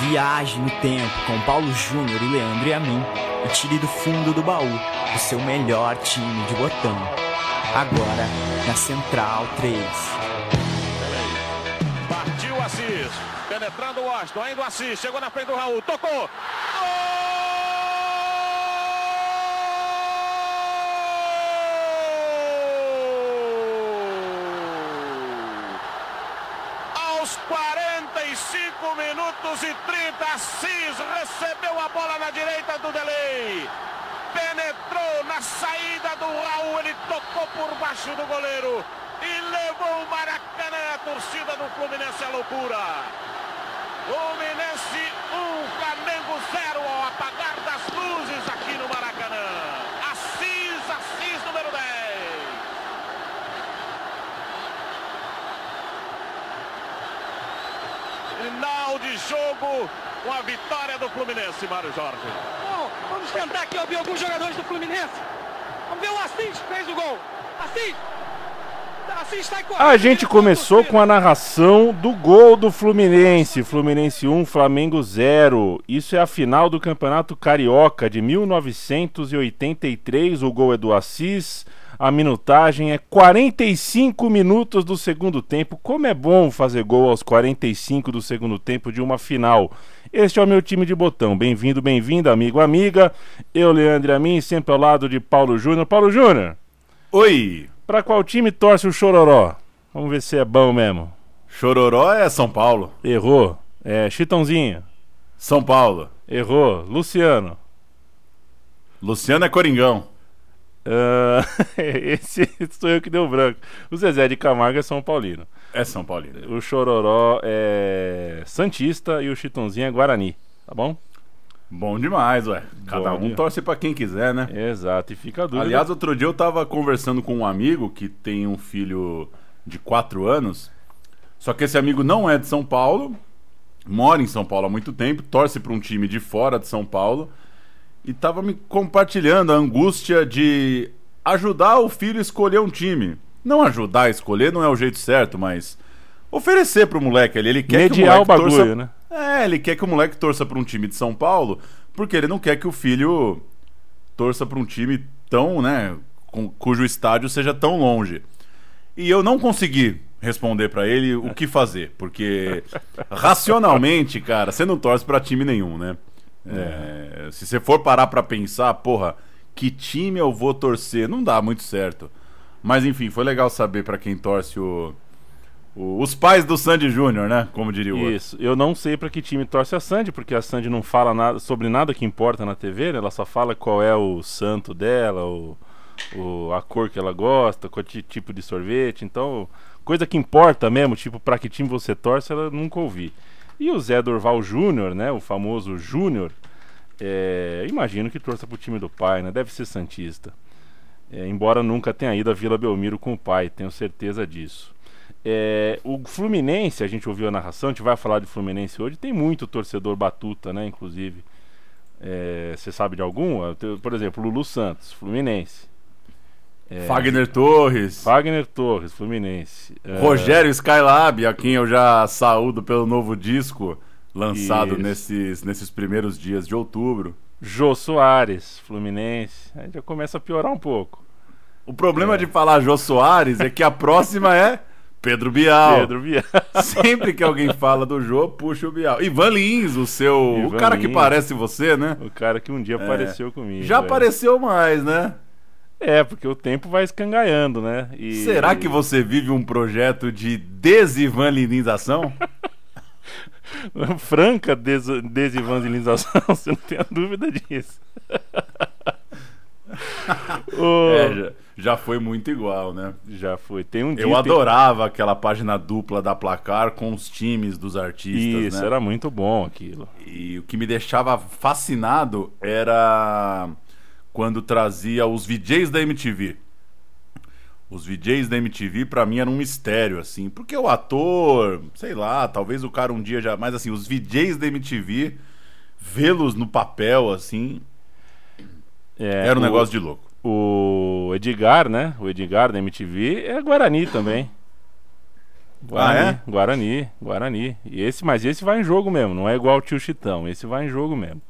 Viaje no tempo com Paulo Júnior e Leandro e a mim e tire do fundo do baú o seu melhor time de botão. Agora na Central 3. Partiu Assis. Penetrando o Washington. Ainda o Assis. Chegou na frente do Raul. Tocou. Gol! Aos 45 minutos e 30, Assis recebeu a bola na direita do Delay. Penetrou na saída do Raul, ele tocou por baixo do goleiro e levou o Maracanã, a torcida do Fluminense à loucura. Fluminense 1, Flamengo 0 ao apagar das luzes aqui no Maracanã. Assis, Assis número 10. Final de jogo com a vitória do Fluminense, Mário Jorge. Bom, vamos tentar aqui ouvir alguns jogadores do Fluminense. Vamos ver o Assis que fez o gol. Assis! Assis está correndo. A gente começou com a narração do gol do Fluminense. Fluminense 1, Flamengo 0. Isso é a final do Campeonato Carioca de 1983. O gol é do Assis. A minutagem é 45 minutos do segundo tempo. Como é bom fazer gol aos 45 do segundo tempo de uma final. Este é o meu time de botão. Bem-vindo, bem-vinda, amigo, amiga. Eu, Leandro Amin, sempre ao lado de Paulo Júnior. Paulo Júnior, Oi! pra qual time torce o Chororó? Vamos ver se é bom mesmo. Chororó é São Paulo. Errou. É, Chitãozinho. São Paulo. Errou. Luciano. Luciano é Coringão. Ah, esse sou eu que deu branco. O Zezé de Camargo é São Paulino. É São Paulino. O Chororó é Santista e o Chitãozinho é Guarani. Tá bom? Bom demais, ué. Cada Bom um dia. torce pra quem quiser, né? Exato. E fica dúvida. Aliás, outro dia eu tava conversando com um amigo que tem um filho de 4 anos. Só que esse amigo não é de São Paulo, mora em São Paulo há muito tempo, torce pra um time de fora de São Paulo e tava me compartilhando a angústia de ajudar o filho a escolher um time. Não ajudar a escolher não é o jeito certo, mas oferecer pro moleque ali. Ele quer que o mediar o moleque bagulho, torça... né? É, ele quer que o moleque torça pra um time de São Paulo, porque ele não quer que o filho torça pra um time tão, né, cujo estádio seja tão longe. E eu não consegui responder pra ele o que fazer, porque racionalmente, cara, você não torce pra time nenhum, né? É, se você for parar pra pensar, porra, que time eu vou torcer, não dá muito certo. Mas enfim, foi legal saber pra quem torce o, o- os pais do Sandy Júnior, né? Como diria o. Isso. Eu não sei pra que time torce a Sandy, porque a Sandy não fala nada sobre nada que importa na TV, né? Ela só fala qual é o santo dela, o, o- a cor que ela gosta, qual ti- tipo de sorvete. Então, coisa que importa mesmo, tipo, pra que time você torce, ela nunca ouvi. E o Zé Dorval Júnior, né? O famoso Júnior, é, imagino que torça pro time do pai, né? Deve ser Santista. É, embora nunca tenha ido a Vila Belmiro com o pai, tenho certeza disso. É, o Fluminense, a gente ouviu a narração, a gente vai falar de Fluminense hoje, tem muito torcedor batuta, né? Inclusive. É, Você sabe de algum? Por exemplo, Lulu Santos, Fluminense. É, Fagner Torres, Wagner Torres, Fluminense. É, Rogério Skylab, a quem eu já saúdo pelo novo disco lançado Isso. nesses, nesses primeiros dias de outubro. Jô Soares, Fluminense. Aí já começa a piorar um pouco. O problema de falar Jô Soares é que a próxima é Pedro Bial. Pedro Vieira. Sempre que alguém fala do Jô, puxa o Bial. Ivan Lins, o seu. Ivan o cara que Lins. parece você, né? o cara que um dia apareceu comigo. Já é. apareceu mais, né? É, porque o tempo vai escangaiando, né? E- Será que você vive um projeto de desivanlinização? Franca des desivangelização, você não tem a dúvida disso. É, já, já foi muito igual, né? já foi. Tem um. Eu tem- adorava aquela página dupla da Placar com os times dos artistas, Isso, né? era muito bom aquilo. E o que me deixava fascinado era quando trazia os VJs da MTV. Os VJs da MTV pra mim era um mistério assim, porque o ator, sei lá, talvez o cara um dia já, mas assim, os VJs da MTV vê-los no papel assim, É, era um o- negócio de louco. O Edgar, né? O Edgar da MTV é Guarani também. Guarani, Ah, é? Guarani, Guarani. E esse, mas esse vai em jogo mesmo, não é igual o tio Chitão, esse vai em jogo mesmo.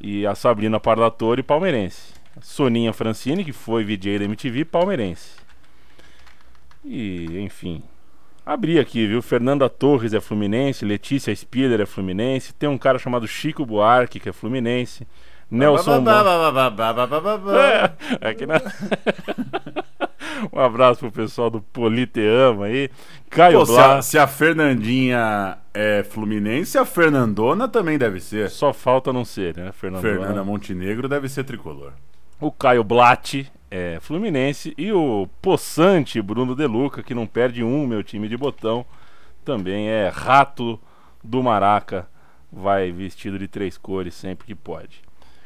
E a Sabrina Parlatore, palmeirense. Soninha Francine, que foi VJ da MTV, palmeirense. E, enfim. Abri aqui, viu? Fernanda Torres é fluminense, Letícia Spiller é fluminense, tem um cara chamado Chico Buarque, que é fluminense. Nelson É, aqui na... um abraço pro pessoal do Politeama aí. Caio Pô, se, a, se a Fernandinha é fluminense, a Fernandona também deve ser. Só falta não ser, né, Fernando? Fernanda Montenegro deve ser tricolor. O Caio Blatt é Fluminense. E o Poçante Bruno Deluca, que não perde um, meu time de botão, também é rato do Maraca. Vai vestido de três cores sempre que pode.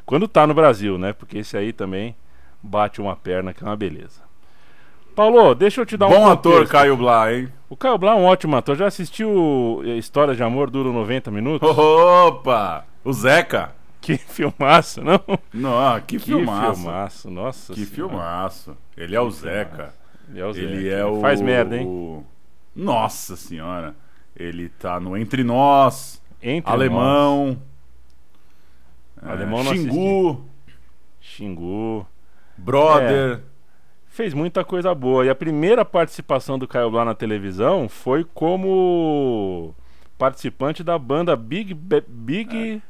Quando tá no Brasil, né? Porque esse aí também bate uma perna que é uma beleza. Paulo, deixa eu te dar um Bom ator. Caio Blá, hein? O Caio Blá é um ótimo ator. Já assistiu eh, História de Amor Duro 90 Minutos? Opa! O Zeca. Que filmaço, não? Não, que, Que filmaço. filmaço, nossa Que senhora. filmaço. Ele é o Zeca. Ele é o, Ele Zé, é que o. Faz merda, hein? o- Nossa senhora. Ele tá no Entre Nós, Entre Alemão. nós. Alemão não Xingu, Xingu. Brother. Fez muita coisa boa. E a primeira participação do Caio Blá na televisão foi como participante da banda Big Big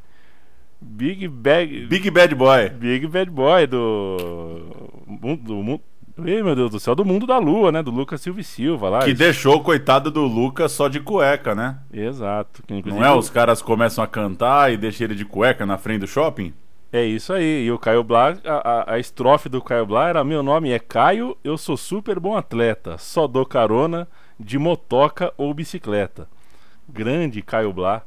Big Bag Big Bad Boy. Big Bad Boy do mundo do Ih, meu Deus do céu, do mundo da lua, né? Do Lucas Silva e Silva lá. Que Isso- deixou o coitado do Lucas só de cueca, né? Exato. Inclusive, Não é? Os caras começam a cantar e deixam ele de cueca na frente do shopping? É isso aí. E o Caio Blá, a, a- a estrofe do Caio Blá era: Meu nome é Caio, eu sou super bom atleta, só dou carona de motoca ou bicicleta. Grande Caio Blá.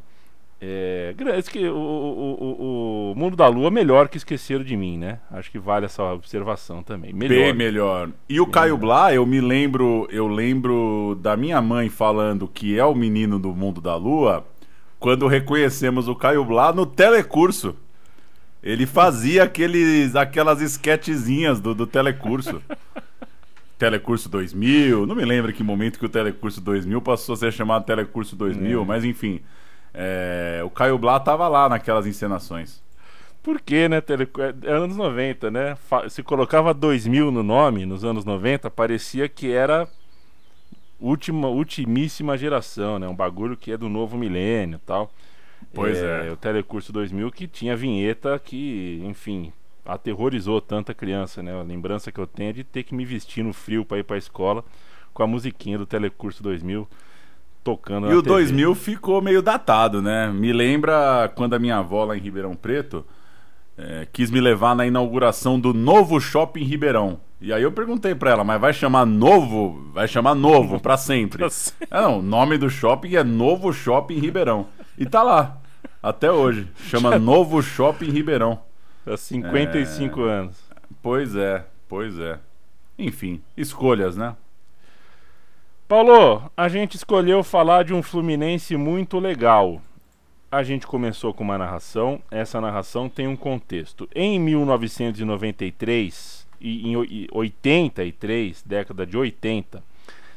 É, que, o, o, o, Mundo da Lua melhor que esqueceram de mim, né? Acho que vale essa observação também. Melhor. Bem melhor. E o Caio Blá, eu me lembro, eu lembro da minha mãe falando que é o menino do mundo da lua, quando reconhecemos o Caio Blá no telecurso. Ele fazia aqueles, aquelas esquetezinhas do, do telecurso. Telecurso 2000, não me lembro que momento que o Telecurso 2000 passou a ser chamado Telecurso 2000, É. mas enfim. É, o Caio Blá tava lá naquelas encenações. Por quê, né? Tele... é anos 90, né? Se colocava 2000 no nome, nos anos 90, parecia que era última, ultimíssima geração, né? Um bagulho que é do novo milênio e tal. Pois é. O Telecurso 2000 que tinha vinheta que, enfim, aterrorizou tanta criança, né? A lembrança que eu tenho é de ter que me vestir no frio para ir para a escola com a musiquinha do Telecurso 2000 tocando E o TV. 2000 ficou meio datado, né? Me lembra quando a minha avó lá em Ribeirão Preto eh, quis me levar na inauguração do novo shopping Ribeirão. E aí eu perguntei pra ela, mas vai chamar novo? Vai chamar novo pra sempre? Ah, não, o nome do shopping é Novo Shopping Ribeirão. E tá lá, até hoje. Chama Novo Shopping Ribeirão. Há 55 É. anos. Pois é, pois é. Enfim, escolhas, né? Paulo, a gente escolheu falar de um Fluminense muito legal. A gente começou com uma narração, essa narração tem um contexto. Em 1993 e em oi- e 83, década de 80,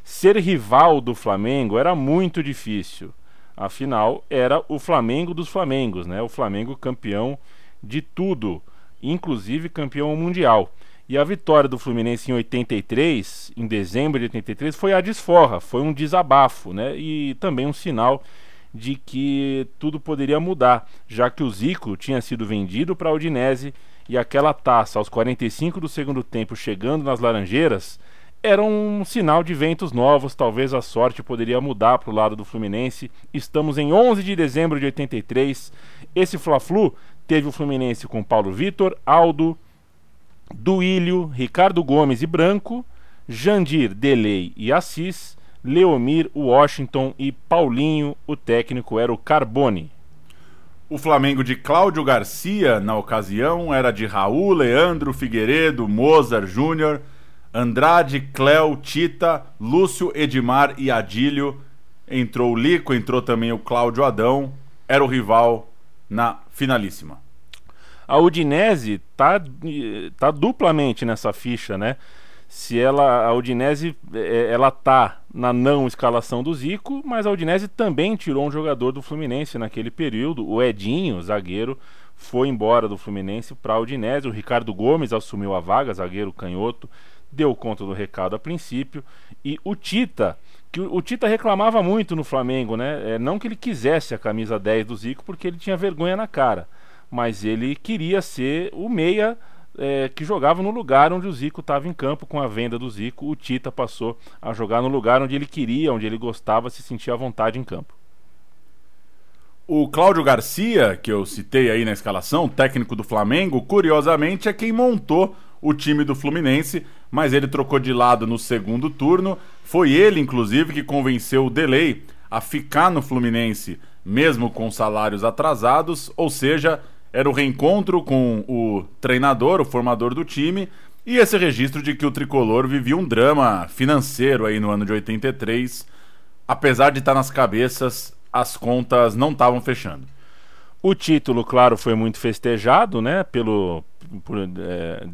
ser rival do Flamengo era muito difícil. Afinal, era o Flamengo dos Flamengos, né? O Flamengo campeão de tudo, inclusive campeão mundial. E a vitória do Fluminense em 83, em dezembro de 83, foi a desforra, foi um desabafo, né? E também um sinal de que tudo poderia mudar, já que o Zico tinha sido vendido para a Udinese e aquela taça aos 45 do segundo tempo chegando nas Laranjeiras era um sinal de ventos novos, talvez a sorte poderia mudar para o lado do Fluminense. Estamos em 11 de dezembro de 83. Esse Fla-Flu teve o Fluminense com Paulo Vitor, Aldo, Duílio, Ricardo Gomes e Branco, Jandir, Delei e Assis, Leomir, Washington e Paulinho, o técnico era o Carbone. O Flamengo de Cláudio Garcia, na ocasião, era de Raul, Leandro, Figueiredo, Mozart Júnior, Andrade, Cléo, Tita, Lúcio, Edmar e Adílio. Entrou o Lico, entrou também o Cláudio Adão. Era o rival na finalíssima. A Udinese tá, tá duplamente nessa ficha, né? se ela a Udinese é, ela tá na não escalação do Zico, mas a Udinese também tirou um jogador do Fluminense naquele período, o Edinho, zagueiro, foi embora do Fluminense para a Udinese, o Ricardo Gomes assumiu a vaga, zagueiro canhoto, deu conta do recado a princípio, e o Tita, que o, Tita reclamava muito no Flamengo, né? É, não que ele quisesse a camisa 10 do Zico, porque ele tinha vergonha na cara, mas ele queria ser o meia é, que jogava no lugar onde o Zico estava em campo com a venda do Zico. O Tita passou a jogar no lugar onde ele queria, onde ele gostava, se sentia à vontade em campo. O Cláudio Garcia, que eu citei aí na escalação, técnico do Flamengo, curiosamente é quem montou o time do Fluminense, mas ele trocou de lado no segundo turno. Foi ele, inclusive, que convenceu o Delay a ficar no Fluminense, mesmo com salários atrasados, ou seja, era o reencontro com o treinador, o formador do time, e esse registro de que o tricolor vivia um drama financeiro aí no ano de 83. Apesar de estar nas cabeças, as contas não estavam fechando. O título, claro, foi muito festejado, né? Pelo, por, é,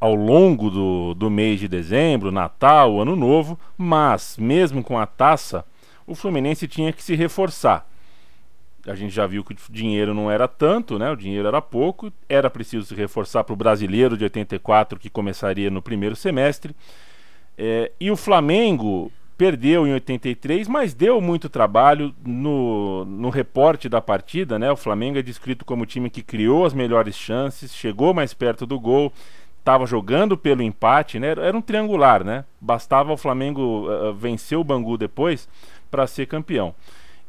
ao longo do, do mês de dezembro, Natal, Ano Novo, mas mesmo com a taça, o Fluminense tinha que se reforçar a gente já viu que o dinheiro não era tanto, né? O dinheiro era pouco, era preciso se reforçar para o brasileiro de 84 que começaria no primeiro semestre. É, e o Flamengo perdeu em 83, mas deu muito trabalho no, no reporte da partida, né? O Flamengo é descrito como o time que criou as melhores chances, chegou mais perto do gol, estava jogando pelo empate, né? Era um triangular, né? Bastava o Flamengo uh, vencer o Bangu depois para ser campeão.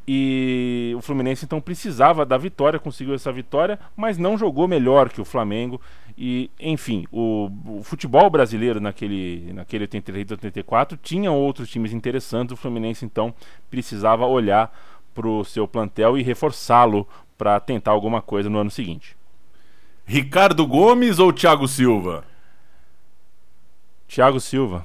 E o Fluminense então precisava da vitória, conseguiu essa vitória, mas não jogou melhor que o Flamengo. E, enfim, o, o futebol brasileiro naquele, naquele 83 84 tinha outros times interessantes. O Fluminense então precisava olhar para o seu plantel e reforçá-lo para tentar alguma coisa no ano seguinte. Ricardo Gomes ou Thiago Silva? Thiago Silva.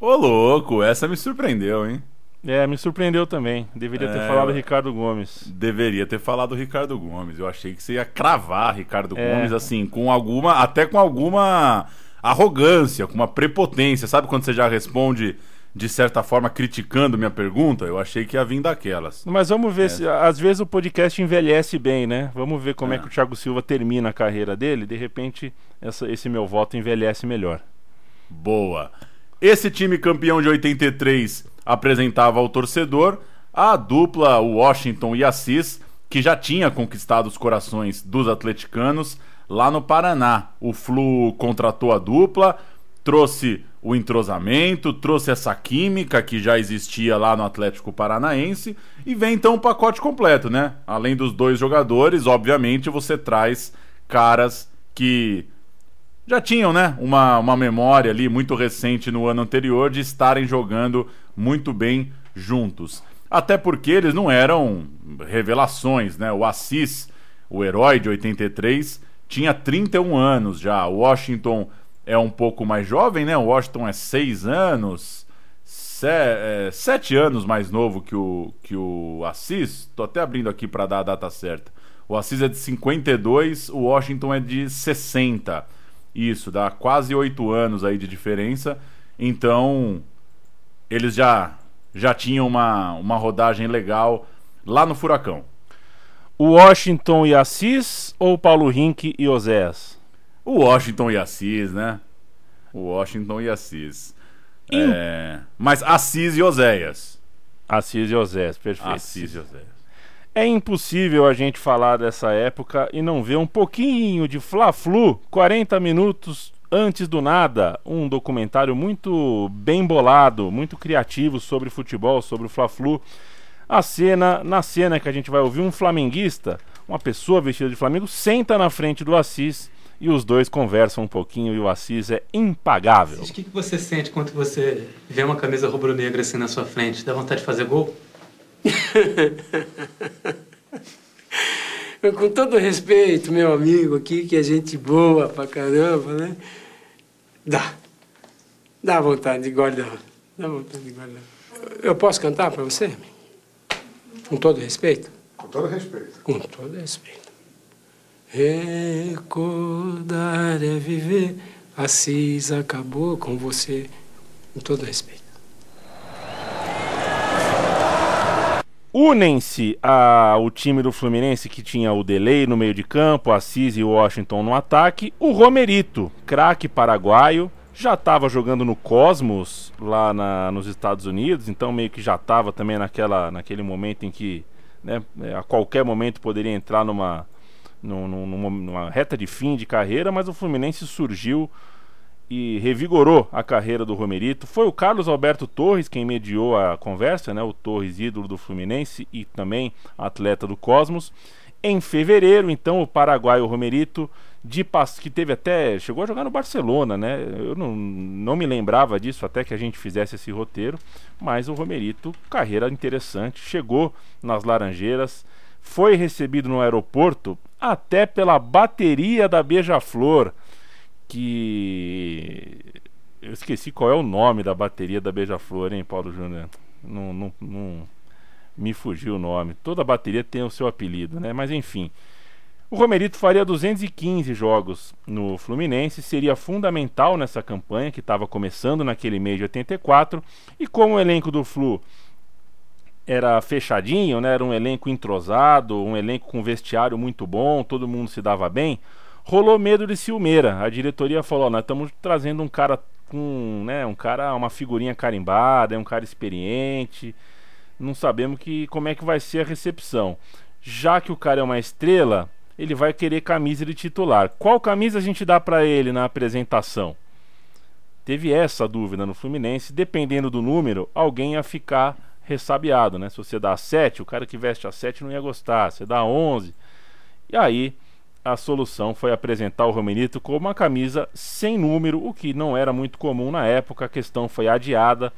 Ô louco, essa me surpreendeu, hein? É, me surpreendeu também. Deveria ter é, falado Ricardo Gomes. Deveria ter falado Ricardo Gomes. Eu achei que você ia cravar Ricardo é. Gomes assim, com alguma, até com alguma arrogância, com uma prepotência. Sabe quando você já responde de certa forma criticando minha pergunta? Eu achei que ia vir daquelas. Mas vamos ver é. se às vezes o podcast envelhece bem, né? Vamos ver como é, é que o Thiago Silva termina a carreira dele. De repente, essa, esse meu voto envelhece melhor. Boa. Esse time campeão de 83 apresentava ao torcedor a dupla Washington e Assis, que já tinha conquistado os corações dos atleticanos lá no Paraná. O Flu contratou a dupla, trouxe o entrosamento, trouxe essa química que já existia lá no Atlético Paranaense e vem então o pacote completo, né? Além dos dois jogadores, obviamente você traz caras que já tinham, né, uma, uma memória ali muito recente no ano anterior de estarem jogando muito bem juntos. Até porque eles não eram revelações, né? O Assis, o herói de 83, tinha 31 anos já. O Washington é um pouco mais jovem, né? O Washington é 6 anos, 7 é, anos mais novo que o, que o Assis. Tô até abrindo aqui para dar a data certa. O Assis é de 52, o Washington é de 60. Isso, dá quase oito anos aí de diferença. Então, eles já, já tinham uma, uma rodagem legal lá no Furacão. O Washington e Assis ou Paulo Rink e Oséias? O Washington e Assis, né? O Washington e Assis. É... Mas Assis e Oséias. Assis e Oséias, perfeito. Assis e Oséias. É impossível a gente falar dessa época e não ver um pouquinho de Fla-Flu, 40 minutos antes do nada, um documentário muito bem bolado, muito criativo sobre futebol, sobre o Fla-Flu. A cena, na cena que a gente vai ouvir um flamenguista, uma pessoa vestida de Flamengo, senta na frente do Assis e os dois conversam um pouquinho e o Assis é impagável. O que, que você sente quando você vê uma camisa rubro-negra assim na sua frente? Dá vontade de fazer gol? Com todo respeito, meu amigo aqui, que é gente boa pra caramba, né? Dá. Dá vontade de guardar. Dá vontade de guardar. Eu posso cantar para você? Com todo respeito? Com todo respeito. Com todo respeito. Recordar é viver Assis acabou com você, com todo respeito. Unem-se ao time do Fluminense que tinha o Delay no meio de campo, Assis e Washington no ataque, o Romerito, craque paraguaio, já estava jogando no Cosmos lá na, nos Estados Unidos, então meio que já estava também naquela, naquele momento em que né, a qualquer momento poderia entrar numa, numa, numa reta de fim de carreira, mas o Fluminense surgiu e revigorou a carreira do Romerito. Foi o Carlos Alberto Torres quem mediou a conversa, né? O Torres, ídolo do Fluminense e também atleta do Cosmos. Em fevereiro, então, o paraguaio Romerito, de que teve até. chegou a jogar no Barcelona, né? Eu não, não me lembrava disso até que a gente fizesse esse roteiro. Mas o Romerito, carreira interessante, chegou nas Laranjeiras, foi recebido no aeroporto até pela bateria da Beija-Flor que eu esqueci qual é o nome da bateria da Beija-Flor, hein, Paulo Júnior? Não, não, não me fugiu o nome. Toda bateria tem o seu apelido, né? Mas enfim. O Romerito faria 215 jogos no Fluminense, seria fundamental nessa campanha que estava começando naquele mês de 84. E como o elenco do Flu era fechadinho, né? era um elenco entrosado, um elenco com vestiário muito bom, todo mundo se dava bem rolou medo de Silmeira. A diretoria falou: nós estamos trazendo um cara com, né, um cara, uma figurinha carimbada, é um cara experiente. Não sabemos que como é que vai ser a recepção. Já que o cara é uma estrela, ele vai querer camisa de titular. Qual camisa a gente dá para ele na apresentação? Teve essa dúvida no Fluminense, dependendo do número, alguém ia ficar ressabiado, né? Se você dá 7, o cara que veste a 7 não ia gostar. Se dá 11, e aí a solução foi apresentar o Romerito com uma camisa sem número, o que não era muito comum na época. A questão foi adiada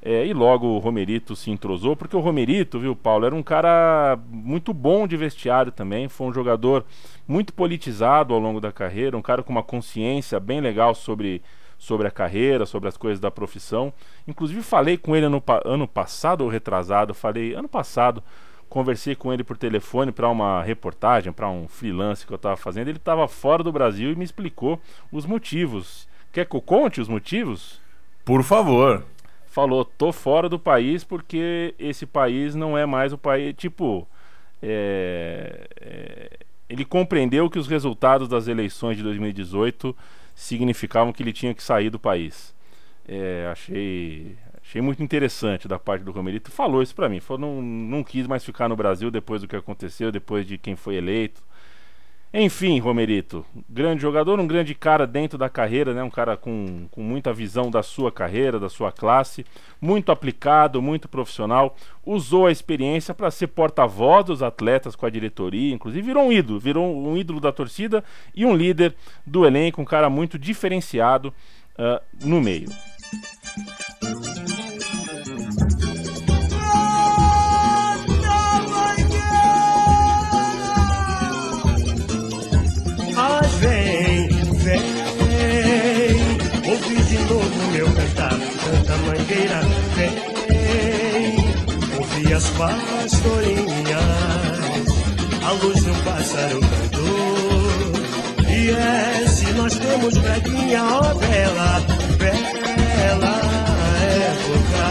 é, e logo o Romerito se entrosou, porque o Romerito, viu, Paulo, era um cara muito bom de vestiário também. Foi um jogador muito politizado ao longo da carreira, um cara com uma consciência bem legal sobre, sobre a carreira, sobre as coisas da profissão. Inclusive, falei com ele ano, ano passado ou retrasado, falei ano passado Conversei com ele por telefone para uma reportagem, para um freelance que eu estava fazendo. Ele estava fora do Brasil e me explicou os motivos. Quer que eu conte os motivos? Por favor. Falou, tô fora do país porque esse país não é mais o país. Tipo, é, é, ele compreendeu que os resultados das eleições de 2018 significavam que ele tinha que sair do país. É, achei Achei muito interessante da parte do Romerito. Falou isso para mim. Falou, não, não quis mais ficar no Brasil depois do que aconteceu, depois de quem foi eleito. Enfim, Romerito, grande jogador, um grande cara dentro da carreira, né? um cara com, com muita visão da sua carreira, da sua classe, muito aplicado, muito profissional, usou a experiência para ser porta-voz dos atletas com a diretoria, inclusive virou um ídolo, virou um ídolo da torcida e um líder do elenco, um cara muito diferenciado uh, no meio. As pastorinhas, a luz de um pássaro cantor. E é se nós temos breguinha, ó bela, bela época.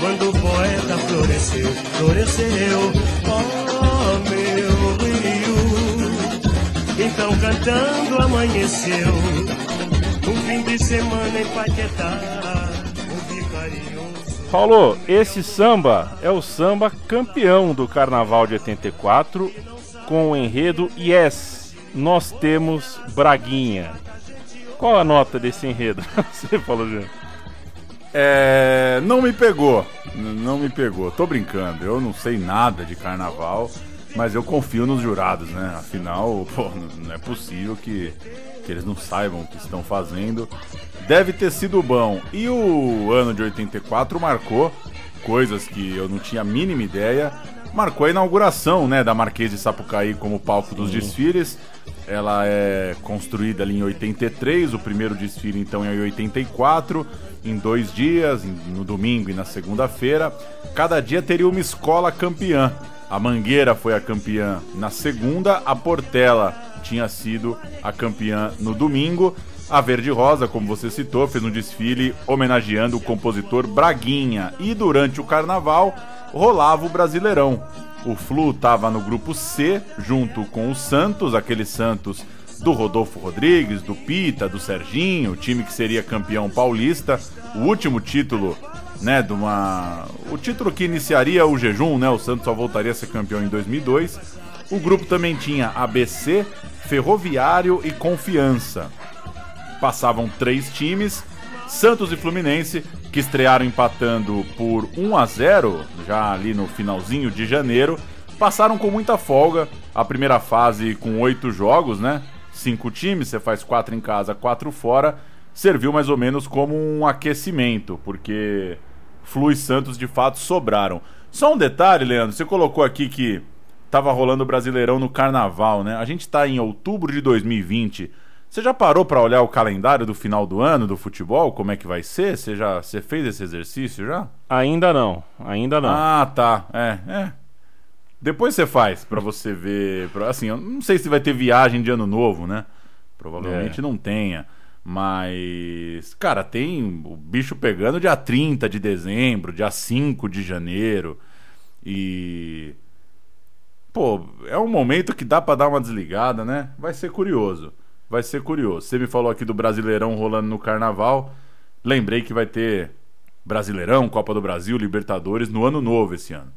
Quando o poeta floresceu, floresceu, ó meu rio. Então cantando amanheceu, um fim de semana em Paquetá. Paulo, esse samba é o samba campeão do Carnaval de 84 com o enredo Yes, nós temos Braguinha. Qual a nota desse enredo? Você falou, Jean. É, não me pegou, não me pegou. Tô brincando, eu não sei nada de carnaval, mas eu confio nos jurados, né? Afinal, pô, não é possível que, que eles não saibam o que estão fazendo deve ter sido bom. E o ano de 84 marcou coisas que eu não tinha a mínima ideia. Marcou a inauguração né, da Marquês de Sapucaí como palco dos desfiles. Ela é construída ali em 83, o primeiro desfile então é em 84, em dois dias, no domingo e na segunda-feira. Cada dia teria uma escola campeã. A Mangueira foi a campeã na segunda, a Portela tinha sido a campeã no domingo. A Verde Rosa, como você citou, fez um desfile homenageando o compositor Braguinha. E durante o carnaval rolava o Brasileirão. O Flu estava no grupo C, junto com o Santos, aquele Santos do Rodolfo Rodrigues, do Pita, do Serginho, o time que seria campeão paulista, o último título, né, de uma o título que iniciaria o jejum, né? O Santos só voltaria a ser campeão em 2002. O grupo também tinha ABC, Ferroviário e Confiança passavam três times, Santos e Fluminense, que estrearam empatando por 1 a 0 já ali no finalzinho de janeiro, passaram com muita folga. A primeira fase com oito jogos, né? Cinco times, você faz quatro em casa, quatro fora. Serviu mais ou menos como um aquecimento, porque Flu e Santos de fato sobraram. Só um detalhe, Leandro, você colocou aqui que tava rolando o Brasileirão no Carnaval, né? A gente tá em outubro de 2020. Você já parou para olhar o calendário do final do ano do futebol? Como é que vai ser? Você já você fez esse exercício já? Ainda não, ainda não. Ah, tá. É, é. Depois você faz para você ver, pra, assim, eu não sei se vai ter viagem de ano novo, né? Provavelmente é. não tenha. Mas, cara, tem o bicho pegando dia 30 de dezembro, dia 5 de janeiro. E pô, é um momento que dá para dar uma desligada, né? Vai ser curioso vai ser curioso. Você me falou aqui do Brasileirão rolando no Carnaval. Lembrei que vai ter Brasileirão, Copa do Brasil, Libertadores no ano novo esse ano.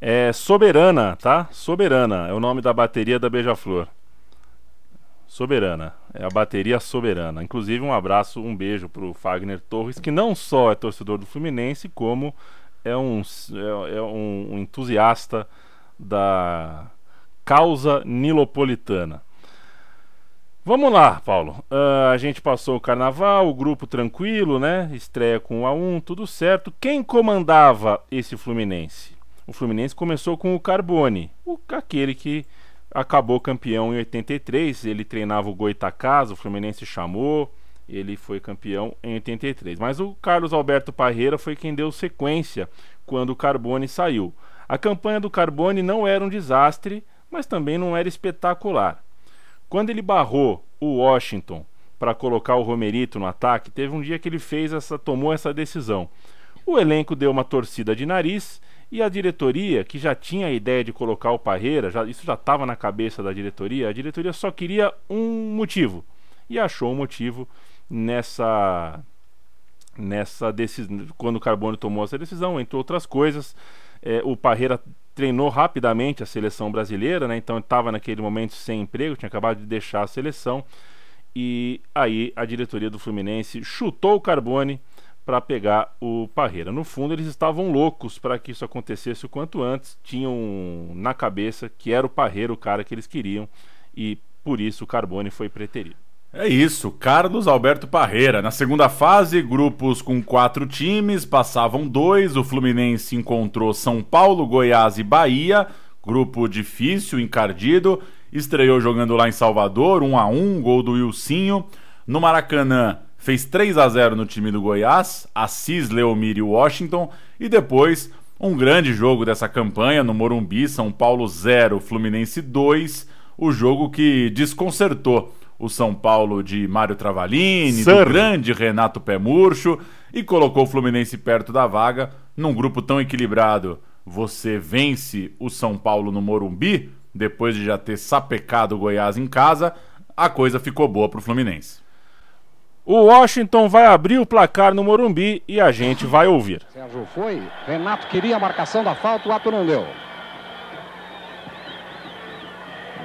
É Soberana, tá? Soberana é o nome da bateria da Beija-Flor. Soberana, é a bateria soberana. Inclusive, um abraço, um beijo pro Fagner Torres, que não só é torcedor do Fluminense, como é um, é, é um, entusiasta da causa nilopolitana. Vamos lá, Paulo. Uh, a gente passou o carnaval, o grupo tranquilo, né? Estreia com o A1, tudo certo. Quem comandava esse Fluminense? O Fluminense começou com o Carbone, o, aquele que acabou campeão em 83. Ele treinava o Goitacás, o Fluminense chamou, ele foi campeão em 83. Mas o Carlos Alberto Parreira foi quem deu sequência quando o Carbone saiu. A campanha do Carbone não era um desastre, mas também não era espetacular. Quando ele barrou o Washington para colocar o Romerito no ataque, teve um dia que ele fez essa, tomou essa decisão. O elenco deu uma torcida de nariz e a diretoria, que já tinha a ideia de colocar o Parreira, já, isso já estava na cabeça da diretoria, a diretoria só queria um motivo e achou um motivo nessa nessa decisão quando o Carbone tomou essa decisão, entre outras coisas, é, o Parreira treinou rapidamente a seleção brasileira, né? Então estava naquele momento sem emprego, tinha acabado de deixar a seleção. E aí a diretoria do Fluminense chutou o Carbone para pegar o Parreira. No fundo, eles estavam loucos para que isso acontecesse o quanto antes. Tinham na cabeça que era o Parreira o cara que eles queriam e por isso o Carbone foi preterido. É isso, Carlos Alberto Parreira. Na segunda fase, grupos com quatro times, passavam dois. O Fluminense encontrou São Paulo, Goiás e Bahia. Grupo difícil, encardido. Estreou jogando lá em Salvador, 1 a 1 gol do Wilsinho. No Maracanã, fez 3 a 0 no time do Goiás, Assis, Leomir e Washington. E depois, um grande jogo dessa campanha no Morumbi, São Paulo 0, Fluminense 2. O jogo que desconcertou o São Paulo de Mário Travalini, Sir. do grande Renato Pé Murcho e colocou o Fluminense perto da vaga. Num grupo tão equilibrado, você vence o São Paulo no Morumbi, depois de já ter sapecado o Goiás em casa, a coisa ficou boa para o Fluminense. O Washington vai abrir o placar no Morumbi e a gente vai ouvir. Sérgio foi, Renato queria a marcação da falta, o ato não deu.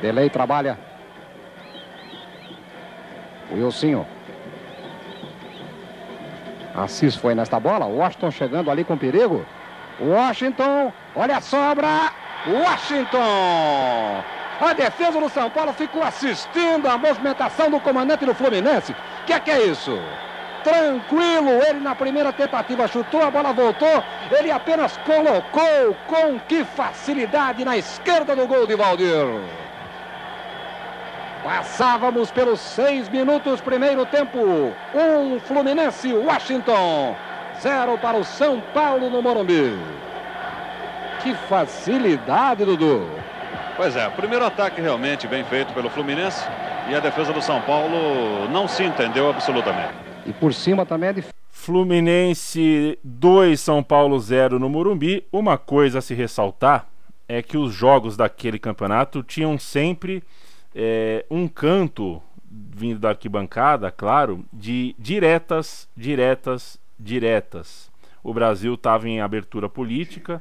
Delay trabalha Wilsinho. Assis foi nesta bola. Washington chegando ali com perigo. Washington, olha a sobra. Washington. A defesa do São Paulo ficou assistindo a movimentação do comandante do Fluminense. O que é que é isso? Tranquilo, ele na primeira tentativa chutou, a bola voltou, ele apenas colocou com que facilidade na esquerda do gol de Valdir. Passávamos pelos seis minutos, primeiro tempo. Um Fluminense, Washington. Zero para o São Paulo no Morumbi. Que facilidade, Dudu. Pois é, primeiro ataque realmente bem feito pelo Fluminense. e a defesa do São Paulo não se entendeu absolutamente. E por cima também é difícil. Fluminense 2, São Paulo 0 no Morumbi. Uma coisa a se ressaltar é que os jogos daquele campeonato tinham sempre é, um canto vindo da arquibancada, claro, de diretas, diretas, diretas. O Brasil estava em abertura política,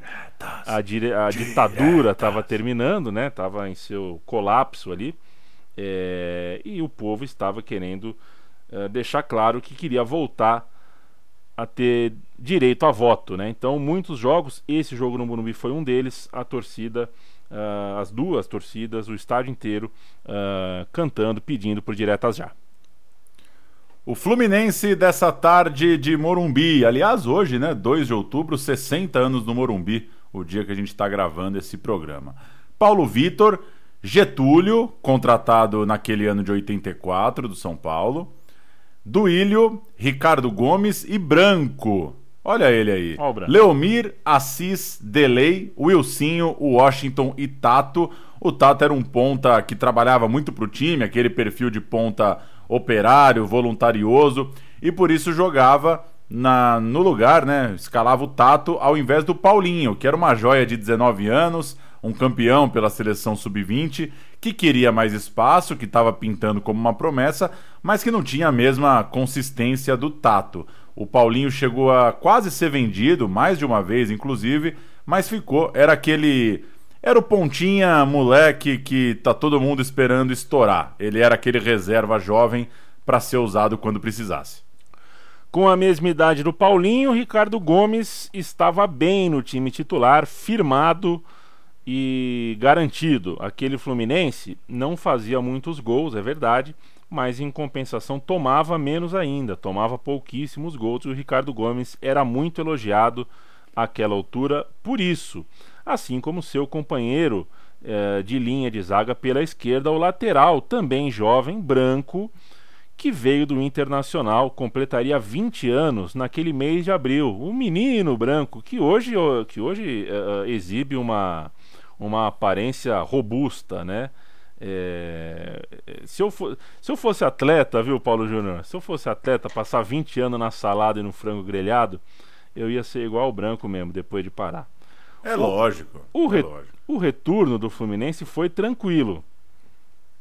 a, dire... a ditadura estava terminando, né? Estava em seu colapso ali, é... e o povo estava querendo é, deixar claro que queria voltar a ter direito a voto, né? Então, muitos jogos, esse jogo no Morumbi foi um deles, a torcida, uh, as duas torcidas, o estádio inteiro uh, cantando, pedindo por diretas já. O Fluminense dessa tarde de Morumbi, aliás, hoje, né, 2 de outubro, 60 anos no Morumbi, o dia que a gente está gravando esse programa. Paulo Vitor, Getúlio, contratado naquele ano de 84 do São Paulo, Duílio, Ricardo Gomes e Branco. Olha ele aí. Obra. Leomir, Assis, Delay, Wilsinho, Washington e Tato. O Tato era um ponta que trabalhava muito pro time, aquele perfil de ponta operário, voluntarioso, e por isso jogava na, no lugar, né? Escalava o Tato ao invés do Paulinho, que era uma joia de 19 anos, um campeão pela seleção sub-20, que queria mais espaço, que estava pintando como uma promessa, mas que não tinha a mesma consistência do Tato. O Paulinho chegou a quase ser vendido, mais de uma vez inclusive, mas ficou, era aquele era o pontinha moleque que tá todo mundo esperando estourar. Ele era aquele reserva jovem para ser usado quando precisasse. Com a mesma idade do Paulinho, Ricardo Gomes estava bem no time titular, firmado e garantido. Aquele Fluminense não fazia muitos gols, é verdade, mas em compensação tomava menos ainda, tomava pouquíssimos gols. E o Ricardo Gomes era muito elogiado àquela altura por isso, assim como seu companheiro eh, de linha de zaga pela esquerda, o lateral, também jovem, branco, que veio do Internacional, completaria 20 anos naquele mês de abril. Um menino branco que hoje, que hoje uh, exibe uma uma aparência robusta, né? É, se, eu for, se eu fosse atleta, viu, Paulo Júnior? Se eu fosse atleta, passar 20 anos na salada e no frango grelhado, eu ia ser igual o branco mesmo, depois de parar. É o, lógico. O, é re, lógico. o retorno do Fluminense foi tranquilo.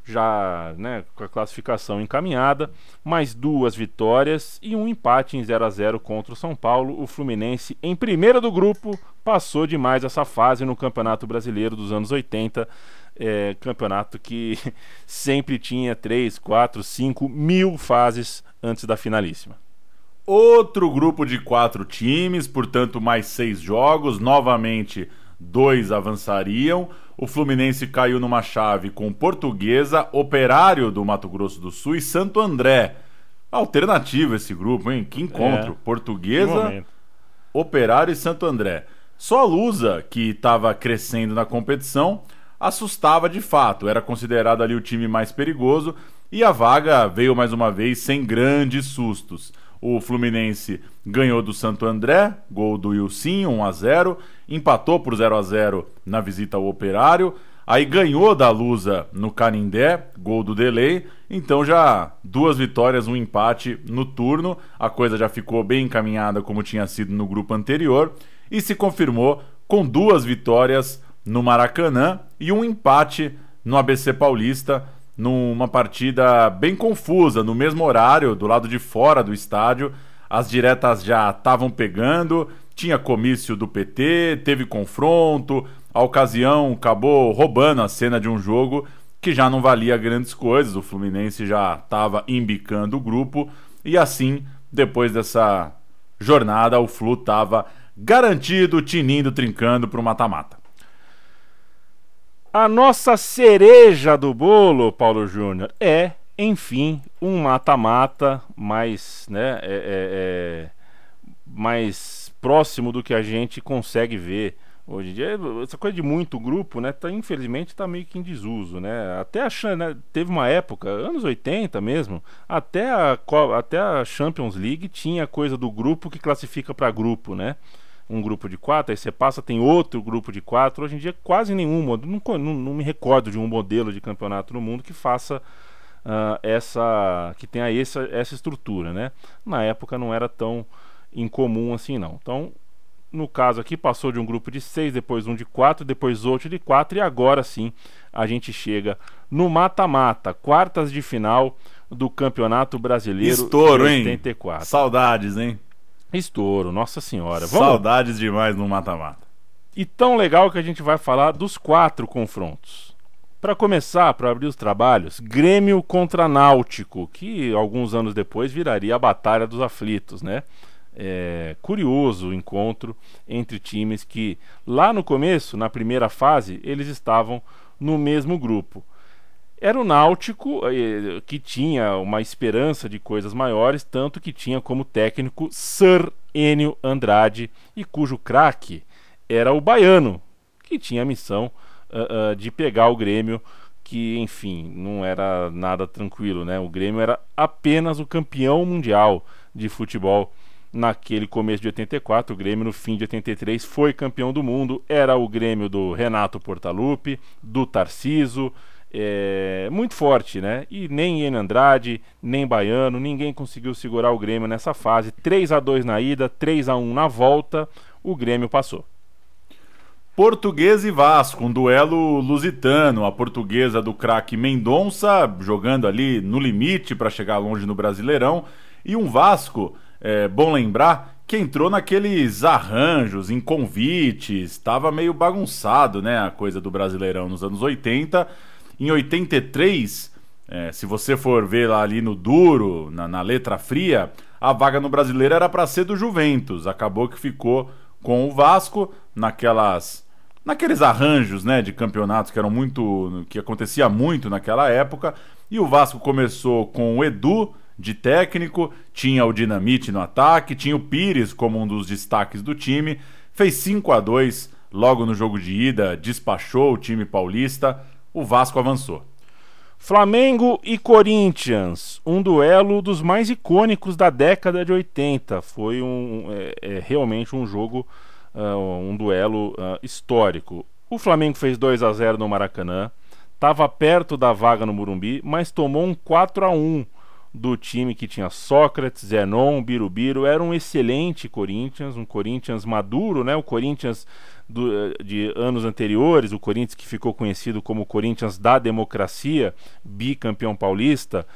Já né, com a classificação encaminhada, mais duas vitórias e um empate em 0 a 0 contra o São Paulo. O Fluminense, em primeiro do grupo, passou demais essa fase no Campeonato Brasileiro dos anos 80. É, campeonato que sempre tinha 3, 4, 5 mil fases antes da finalíssima. Outro grupo de quatro times, portanto, mais seis jogos. Novamente, dois avançariam. O Fluminense caiu numa chave com Portuguesa, Operário do Mato Grosso do Sul e Santo André. Alternativo esse grupo, hein? Que encontro. É, Portuguesa, Operário e Santo André. Só a Lusa, que estava crescendo na competição, assustava de fato. Era considerado ali o time mais perigoso e a vaga veio mais uma vez sem grandes sustos. O Fluminense ganhou do Santo André, gol do Ilcinho, 1 a 0, empatou por 0 a 0 na visita ao Operário, aí ganhou da Lusa no Canindé, gol do Delay. Então já duas vitórias, um empate no turno. A coisa já ficou bem encaminhada como tinha sido no grupo anterior e se confirmou com duas vitórias no Maracanã e um empate no ABC Paulista numa partida bem confusa, no mesmo horário, do lado de fora do estádio. As diretas já estavam pegando, tinha comício do PT, teve confronto, a ocasião acabou roubando a cena de um jogo que já não valia grandes coisas, o Fluminense já estava embicando o grupo e assim, depois dessa jornada, o Flu estava garantido, tinindo, trincando para o mata-mata. A nossa cereja do bolo, Paulo Júnior, é, enfim, um mata-mata mais, né, é, é, é, mais próximo do que a gente consegue ver hoje em dia. Essa coisa de muito grupo, né, tá, infelizmente está meio que em desuso, né? Até a né, teve uma época, anos 80 mesmo, até a, até a Champions League tinha coisa do grupo que classifica para grupo, né? Um grupo de quatro, aí você passa, tem outro grupo de quatro. Hoje em dia, quase nenhum, não, não, não me recordo de um modelo de campeonato no mundo que faça uh, essa que tenha essa, essa estrutura, né? Na época não era tão incomum assim não. Então, no caso aqui passou de um grupo de seis, depois um de quatro, depois outro de quatro e agora sim a gente chega no mata-mata, quartas de final do Campeonato Brasileiro Estouro, de 84. Hein? Saudades, hein? Estouro, nossa senhora. Vamos... Saudades demais no mata-mata. E tão legal que a gente vai falar dos quatro confrontos. Para começar, para abrir os trabalhos, Grêmio contra Náutico, que alguns anos depois viraria a Batalha dos Aflitos, né? É, curioso o encontro entre times que lá no começo, na primeira fase, eles estavam no mesmo grupo. Era o Náutico eh, que tinha uma esperança de coisas maiores, tanto que tinha como técnico Sir Enio Andrade e cujo craque era o Baiano, que tinha a missão uh, uh, de pegar o Grêmio, que enfim não era nada tranquilo, né? O Grêmio era apenas o campeão mundial de futebol naquele começo de 84, o Grêmio no fim de 83 foi campeão do mundo, era o Grêmio do Renato Portaluppi, do Tarciso, é, muito forte, né? E nem Ian Andrade, nem Baiano, ninguém conseguiu segurar o Grêmio nessa fase. 3 a 2 na ida, 3 a 1 na volta, o Grêmio passou. Português e Vasco, um duelo lusitano. A portuguesa do craque Mendonça jogando ali no limite para chegar longe no Brasileirão. E um Vasco, é, bom lembrar, que entrou naqueles arranjos, em convites, estava meio bagunçado, né? A coisa do Brasileirão nos anos 80 em 83, é, se você for ver lá ali no duro, na, na letra fria, a vaga no brasileiro era para ser do Juventus. Acabou que ficou com o Vasco naquelas naqueles arranjos, né, de campeonatos que eram muito que acontecia muito naquela época. E o Vasco começou com o Edu de técnico, tinha o Dinamite no ataque, tinha o Pires como um dos destaques do time, fez 5 a 2 logo no jogo de ida, despachou o time paulista o Vasco avançou. Flamengo e Corinthians, um duelo dos mais icônicos da década de 80. Foi um, é, é realmente um jogo, uh, um duelo uh, histórico. O Flamengo fez 2 a 0 no Maracanã, estava perto da vaga no Murumbi, mas tomou um 4 a 1 do time que tinha Sócrates, Zenon, Birubiru. Era um excelente Corinthians, um Corinthians maduro, né? O Corinthians do, eh, de anos anteriores, o Corinthians que ficou conhecido como Corinthians da democracia, bicampeão paulista,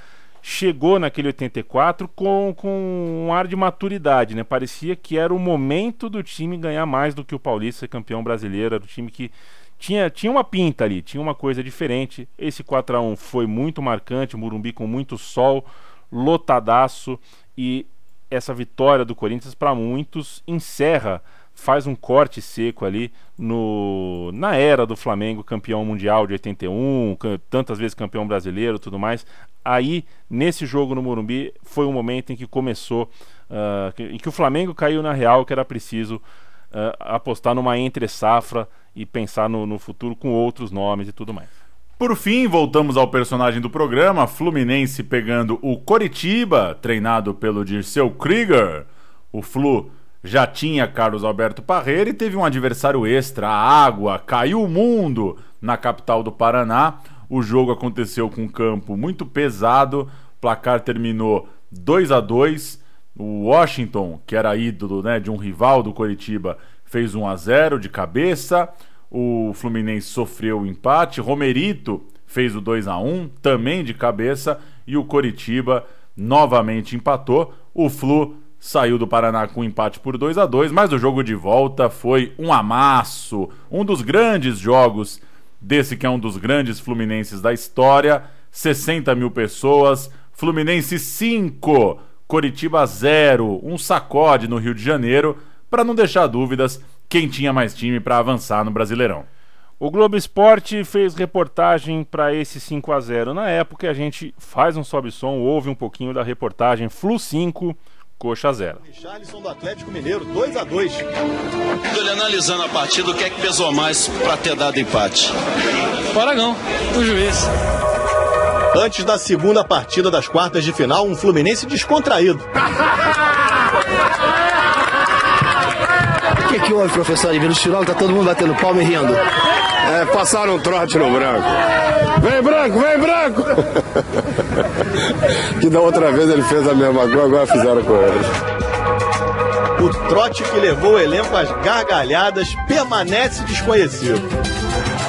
chegou naquele 84 com, com um ar de maturidade, né? Parecia que era o momento do time ganhar mais do que o Paulista campeão brasileiro, era o time que tinha, tinha uma pinta ali, tinha uma coisa diferente. Esse 4 a 1 foi muito marcante, Murumbi com muito sol, lotadaço e essa vitória do Corinthians para muitos encerra faz um corte seco ali no na era do Flamengo campeão mundial de 81, tantas vezes campeão brasileiro, tudo mais. Aí nesse jogo no Morumbi foi o momento em que começou, uh, em que o Flamengo caiu na real que era preciso uh, apostar numa entre safra e pensar no, no futuro com outros nomes e tudo mais. Por fim, voltamos ao personagem do programa, Fluminense pegando o Coritiba, treinado pelo Dirceu Krieger. O Flu já tinha Carlos Alberto Parreira e teve um adversário extra, a água, caiu o mundo na capital do Paraná. O jogo aconteceu com um campo muito pesado, o placar terminou 2 a 2 O Washington, que era ídolo né, de um rival do Coritiba, fez 1 a 0 de cabeça. O Fluminense sofreu o empate. Romerito fez o 2 a 1 também de cabeça. E o Coritiba novamente empatou. O Flu saiu do Paraná com um empate por 2 a 2 mas o jogo de volta foi um amasso, um dos grandes jogos desse que é um dos grandes Fluminenses da história. 60 mil pessoas, Fluminense 5, Coritiba 0, um sacode no Rio de Janeiro, para não deixar dúvidas quem tinha mais time para avançar no Brasileirão. O Globo Esporte fez reportagem para esse 5 a 0 na época a gente faz um sobe som, ouve um pouquinho da reportagem Flu 5 Coxa 0. Richarlison do Atlético Mineiro, 2 a 2 Ele analisando a partida, o que é que pesou mais para ter dado empate? O Aragão, o juiz. Antes da segunda partida das quartas de final, um Fluminense descontraído. Que, que houve, professor? Ele no tirão, tá todo mundo batendo palma e rindo. É, passaram um trote no branco. Vem branco, vem branco! que da outra vez ele fez a mesma coisa, agora fizeram com ele. O trote que levou o elenco às gargalhadas permanece desconhecido.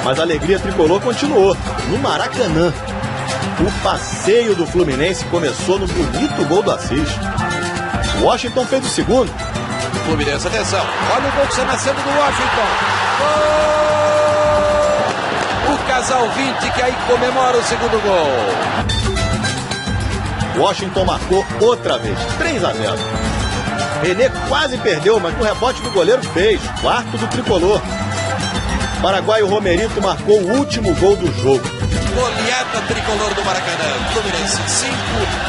Mas a alegria tricolor continuou, no Maracanã. O passeio do Fluminense começou no bonito gol do Assis. Washington fez o segundo. Fluminense, atenção. Olha o gol que está nascendo do Washington. Gol! O casal 20 que aí comemora o segundo gol. Washington marcou outra vez, 3 a 0. René quase perdeu, mas o rebote do goleiro fez. Quarto do tricolor. Paraguaio Romerito marcou o último gol do jogo. Goleada tricolor do Maracanã. Fluminense 5,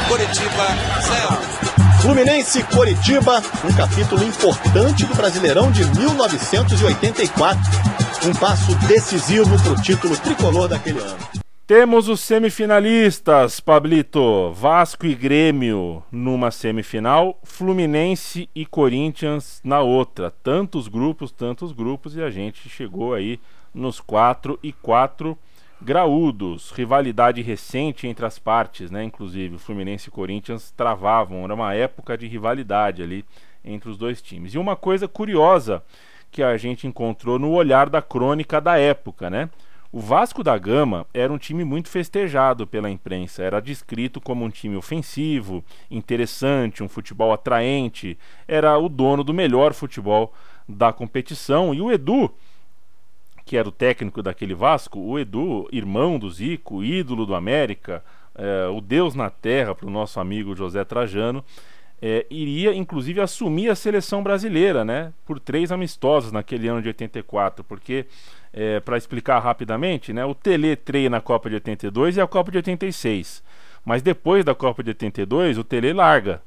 Curitiba 0. Fluminense Coritiba, um capítulo importante do Brasileirão de 1984. Um passo decisivo para o título tricolor daquele ano. Temos os semifinalistas, Pablito. Vasco e Grêmio numa semifinal, Fluminense e Corinthians na outra. Tantos grupos, tantos grupos, e a gente chegou aí nos 4 e 4 graúdos. Rivalidade recente entre as partes, né? Inclusive, o Fluminense e Corinthians travavam, era uma época de rivalidade ali entre os dois times. E uma coisa curiosa que a gente encontrou no olhar da crônica da época, né? O Vasco da Gama era um time muito festejado pela imprensa, era descrito como um time ofensivo, interessante, um futebol atraente, era o dono do melhor futebol da competição. E o Edu, que era o técnico daquele Vasco, o Edu, irmão do Zico, ídolo do América, é, o Deus na terra para o nosso amigo José Trajano, é, iria inclusive assumir a seleção brasileira, né, por três amistosos naquele ano de 84, porque é, para explicar rapidamente, né, o Tele treina a Copa de 82 e a Copa de 86. Mas depois da Copa de 82, o Tele larga.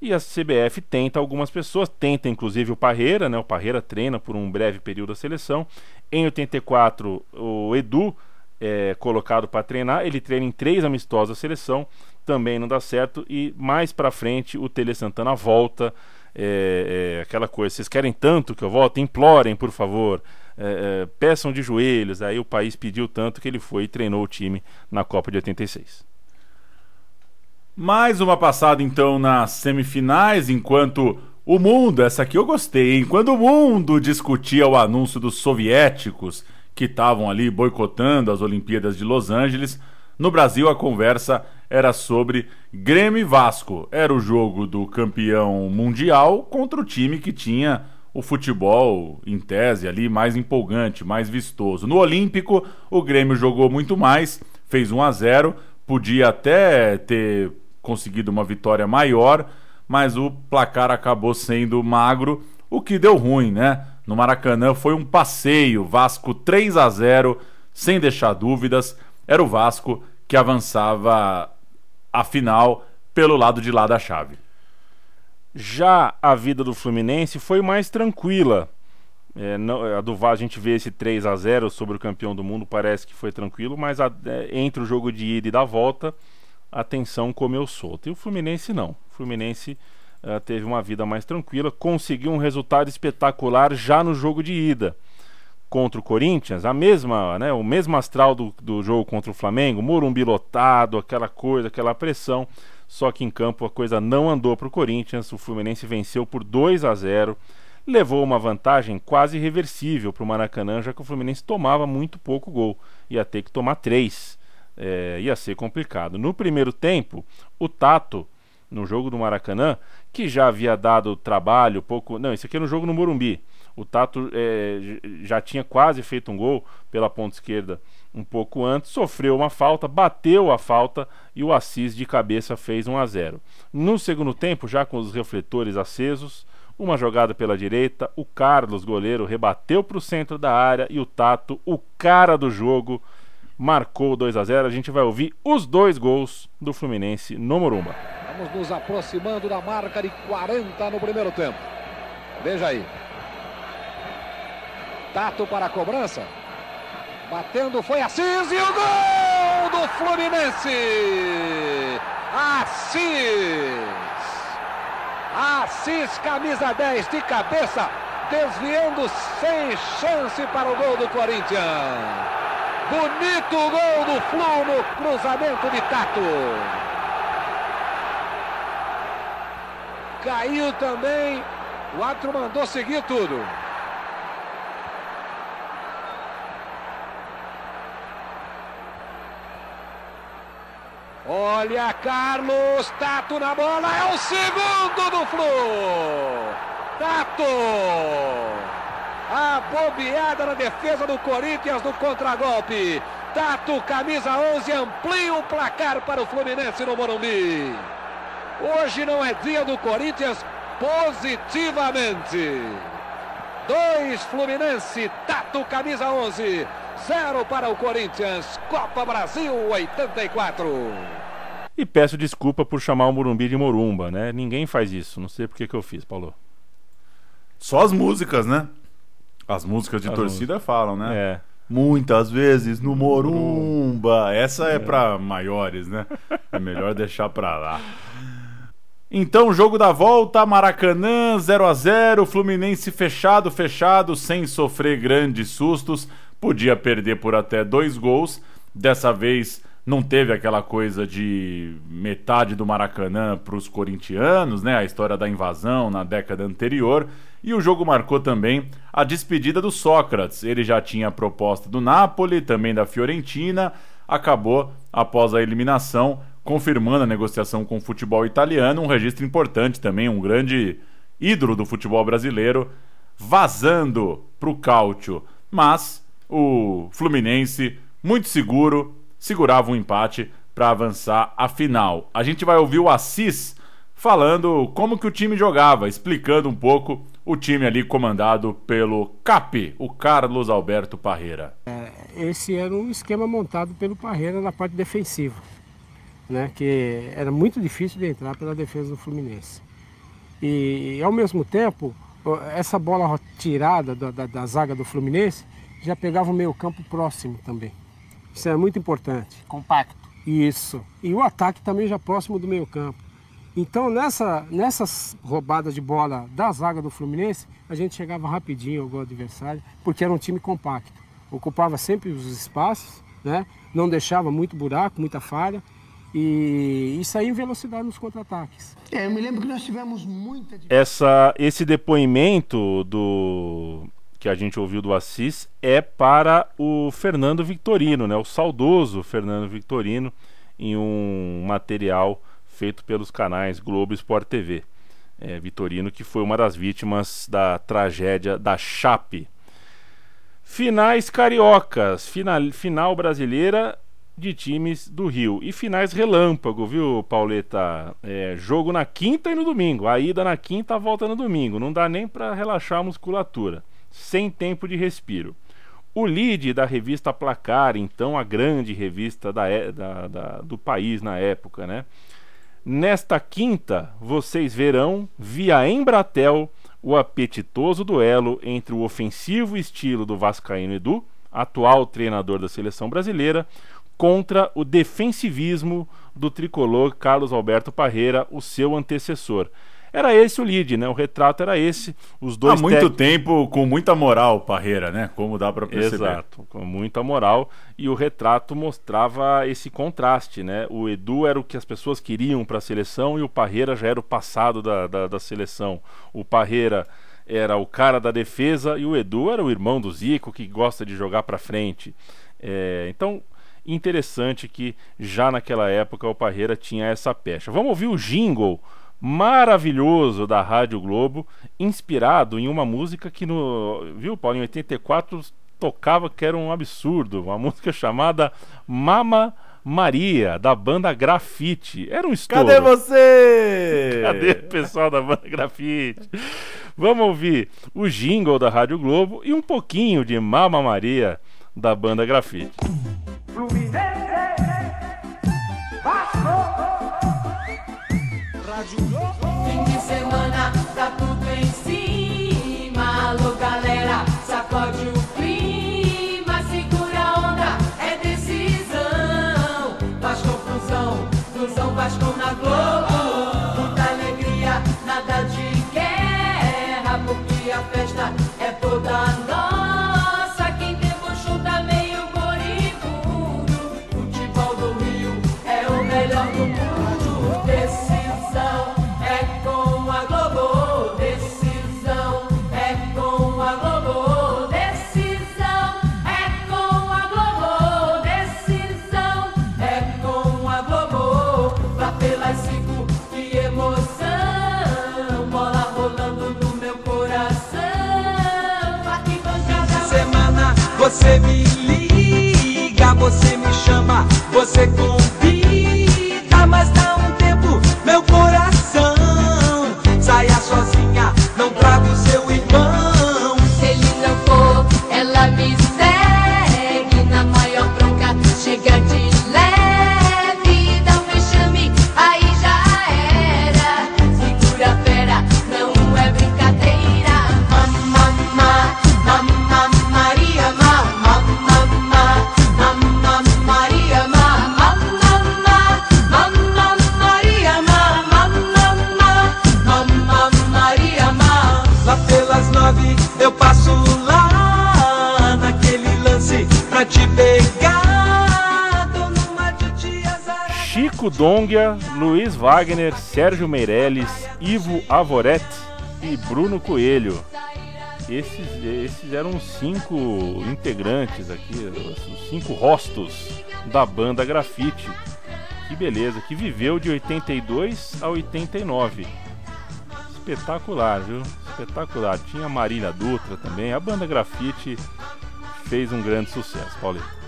E a CBF tenta algumas pessoas, tenta inclusive o Parreira, né? O Parreira treina por um breve período a seleção. Em 84, o Edu é colocado para treinar, ele treina em três amistosos a seleção, também não dá certo. E mais para frente, o Tele Santana volta. É, é, aquela coisa, vocês querem tanto que eu volte? Implorem, por favor é, é, peçam de joelhos. Aí o país pediu tanto que ele foi e treinou o time na Copa de 86. Mais uma passada então nas semifinais, enquanto o mundo, essa aqui eu gostei, enquanto o mundo discutia o anúncio dos soviéticos que estavam ali boicotando as Olimpíadas de Los Angeles, no Brasil a conversa era sobre Grêmio e Vasco. Era o jogo do campeão mundial contra o time que tinha o futebol, em tese, ali mais empolgante, mais vistoso. No Olímpico, o Grêmio jogou muito mais, fez 1 a 0 podia até ter conseguido uma vitória maior, mas o placar acabou sendo magro, o que deu ruim, né? No Maracanã foi um passeio, Vasco 3 a 0 sem deixar dúvidas. Era o Vasco que avançava a final pelo lado de lá da chave. Já a vida do Fluminense foi mais tranquila. É, não, a do a gente vê esse 3 a 0 sobre o campeão do mundo, parece que foi tranquilo, mas a, é, entre o jogo de ida e da volta, a tensão comeu solta. E o Fluminense não. Fluminense uh, teve uma vida mais tranquila, conseguiu um resultado espetacular já no jogo de ida contra o Corinthians, a mesma, né, o mesmo astral do, do jogo contra o Flamengo, Morumbi lotado, aquela coisa, aquela pressão. Só que em campo a coisa não andou para o Corinthians. O Fluminense venceu por 2 a 0 levou uma vantagem quase irreversível para o Maracanã, já que o Fluminense tomava muito pouco gol. Ia ter que tomar três. É, ia ser complicado. No primeiro tempo, o Tato, no jogo do Maracanã, que já havia dado trabalho, pouco. Não, isso aqui é no jogo no Morumbi. O Tato é, já tinha quase feito um gol pela ponta esquerda um pouco antes, sofreu uma falta, bateu a falta e o Assis de cabeça fez 1 a 0. No segundo tempo, já com os refletores acesos, uma jogada pela direita, o Carlos, goleiro, rebateu para o centro da área e o Tato, o cara do jogo, marcou 2 a 0. A gente vai ouvir os dois gols do Fluminense no Morumba. Vamos nos aproximando da marca de 40 no primeiro tempo. Veja aí. Tato para a cobrança. Batendo foi Assis e o gol do Fluminense! Assis! Assis, camisa 10 de cabeça, desviando sem chance para o gol do Corinthians. Bonito gol do Flu no cruzamento de Tato. Caiu também. O árbitro mandou seguir tudo. Olha Carlos, Tato na bola, é o segundo do Flu. Tato! A bobeada na defesa do Corinthians no contragolpe. Tato, camisa 11, amplia o placar para o Fluminense no Morumbi. Hoje não é dia do Corinthians positivamente. Dois Fluminense, Tato, camisa 11. Zero para o Corinthians. Copa Brasil 84. E peço desculpa por chamar o Morumbi de Morumba, né? Ninguém faz isso. Não sei por que, que eu fiz, Paulo. Só as músicas, né? As músicas de As torcida falam, né? É. Muitas vezes no Morumba. Essa é, pra maiores, né? É melhor deixar pra lá. Então, jogo da volta, Maracanã, 0 a 0 Fluminense fechado, fechado, sem sofrer grandes sustos. Podia perder por até dois gols. Dessa vez não teve aquela coisa de metade do Maracanã para os corintianos, né? A história da invasão na década anterior. E o jogo marcou também a despedida do Sócrates. Ele já tinha a proposta do Napoli, também da Fiorentina. Acabou, após a eliminação, confirmando a negociação com o futebol italiano. Um registro importante também, um grande ídolo do futebol brasileiro, vazando para o Cáutio. Mas o Fluminense, muito seguro, segurava um empate para avançar à final. A gente vai ouvir o Assis falando como que o time jogava, explicando um pouco o time ali comandado pelo Cap, o Carlos Alberto Parreira. Esse era um esquema montado pelo Parreira na parte defensiva, né? que era muito difícil de entrar pela defesa do Fluminense. E ao mesmo tempo, essa bola tirada da, da, da zaga do Fluminense já pegava o meio campo próximo também. Isso é muito importante. Compacto. Isso. E o ataque também já próximo do meio campo. Então nessa, nessas roubadas de bola da zaga do Fluminense, a gente chegava rapidinho ao gol adversário, porque era um time compacto. Ocupava sempre os espaços, né? não deixava muito buraco, muita falha. E isso aí em velocidade nos contra-ataques. É, eu me lembro que nós tivemos muita Essa, esse depoimento do que a gente ouviu do Assis é para o Fernando Victorino, né? O saudoso Fernando Victorino, em um material feito pelos canais Globo e Sport TV. É, Vitorino, que foi uma das vítimas da tragédia da Chape. Finais cariocas, final, final brasileira de times do Rio. E finais relâmpago, viu, Pauleta? É, jogo na quinta e no domingo. A ida na quinta, a volta no domingo. Não dá nem para relaxar a musculatura. Sem tempo de respiro. O lead da revista Placar, então a grande revista da, da, da, do país na época, né? Nesta quinta, vocês verão, via Embratel, o apetitoso duelo entre o ofensivo estilo do Vascaíno Edu, atual treinador da seleção brasileira, contra o defensivismo do tricolor Carlos Alberto Parreira, o seu antecessor. Era esse o lead, né? O retrato era esse. Os dois Há muito tempo com muita moral, Parreira, né? Como dá para perceber. Exato, com muita moral. E o retrato mostrava esse contraste, né? O Edu era o que as pessoas queriam para a seleção e o Parreira já era o passado da, da, da seleção. O Parreira era o cara da defesa e o Edu era o irmão do Zico que gosta de jogar para frente. É, então, interessante que já naquela época o Parreira tinha essa pecha. Vamos ouvir o jingle maravilhoso da Rádio Globo, inspirado em uma música que no, viu, Paulo, em 84 tocava que era um absurdo, uma música chamada Mama Maria, da banda Grafite. Era um estouro. Cadê você? Cadê o pessoal da banda Grafite? Vamos ouvir o jingle da Rádio Globo e um pouquinho de Mama Maria da banda Grafite. Fim você convida, Wagner, Sérgio Meirelles, Ivo Avoret e Bruno Coelho. Esses, esses eram os cinco integrantes aqui, os cinco rostos da banda Grafite. Que beleza, que viveu de 82 a 89. Espetacular, viu? Espetacular. Tinha Marília Dutra também. A banda Grafite fez um grande sucesso, Paulinho.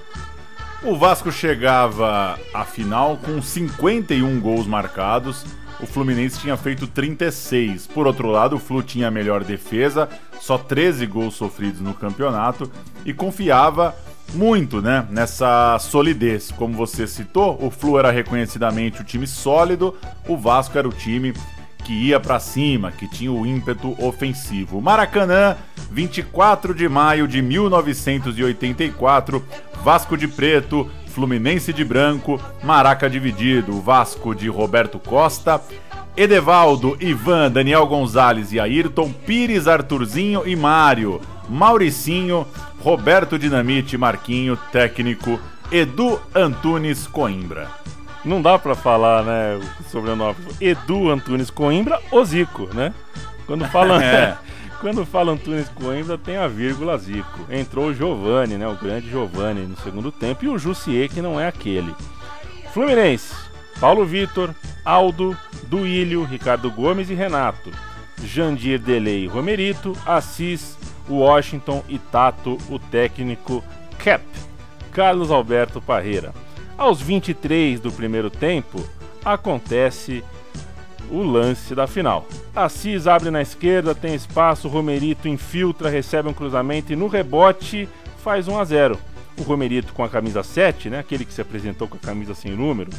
O Vasco chegava à final com 51 gols marcados. O Fluminense tinha feito 36. Por outro lado, o Flu tinha a melhor defesa, só 13 gols sofridos no campeonato e confiava muito, né, nessa solidez. Como você citou, o Flu era reconhecidamente o time sólido, o Vasco era o time que ia pra cima, que tinha o ímpeto ofensivo. Maracanã, 24 de maio de 1984, Vasco de preto, Fluminense de branco, Maraca dividido, Vasco de Roberto Costa, Edevaldo, Ivan, Daniel Gonzalez e Ayrton, Pires, Arthurzinho e Mário, Mauricinho, Roberto Dinamite, Marquinho, técnico, Edu Antunes Coimbra. Não dá pra falar, né, o sobrenome. Edu Antunes Coimbra, o Zico, né? Quando fala, É. quando fala Antunes Coimbra, tem a vírgula Zico. Entrou o Giovani, né, o grande Giovani no segundo tempo e o Jussier, que não é aquele. Fluminense, Paulo Vitor, Aldo, Duílio, Ricardo Gomes e Renato. Jandir Delei e Romerito, Assis, Washington e Tato, o técnico Cap. Carlos Alberto Parreira. Aos 23 do primeiro tempo, acontece o lance da final. Assis abre na esquerda, tem espaço, Romerito infiltra, recebe um cruzamento e no rebote faz 1 a 0. O Romerito com a camisa 7, né, aquele que se apresentou com a camisa sem número,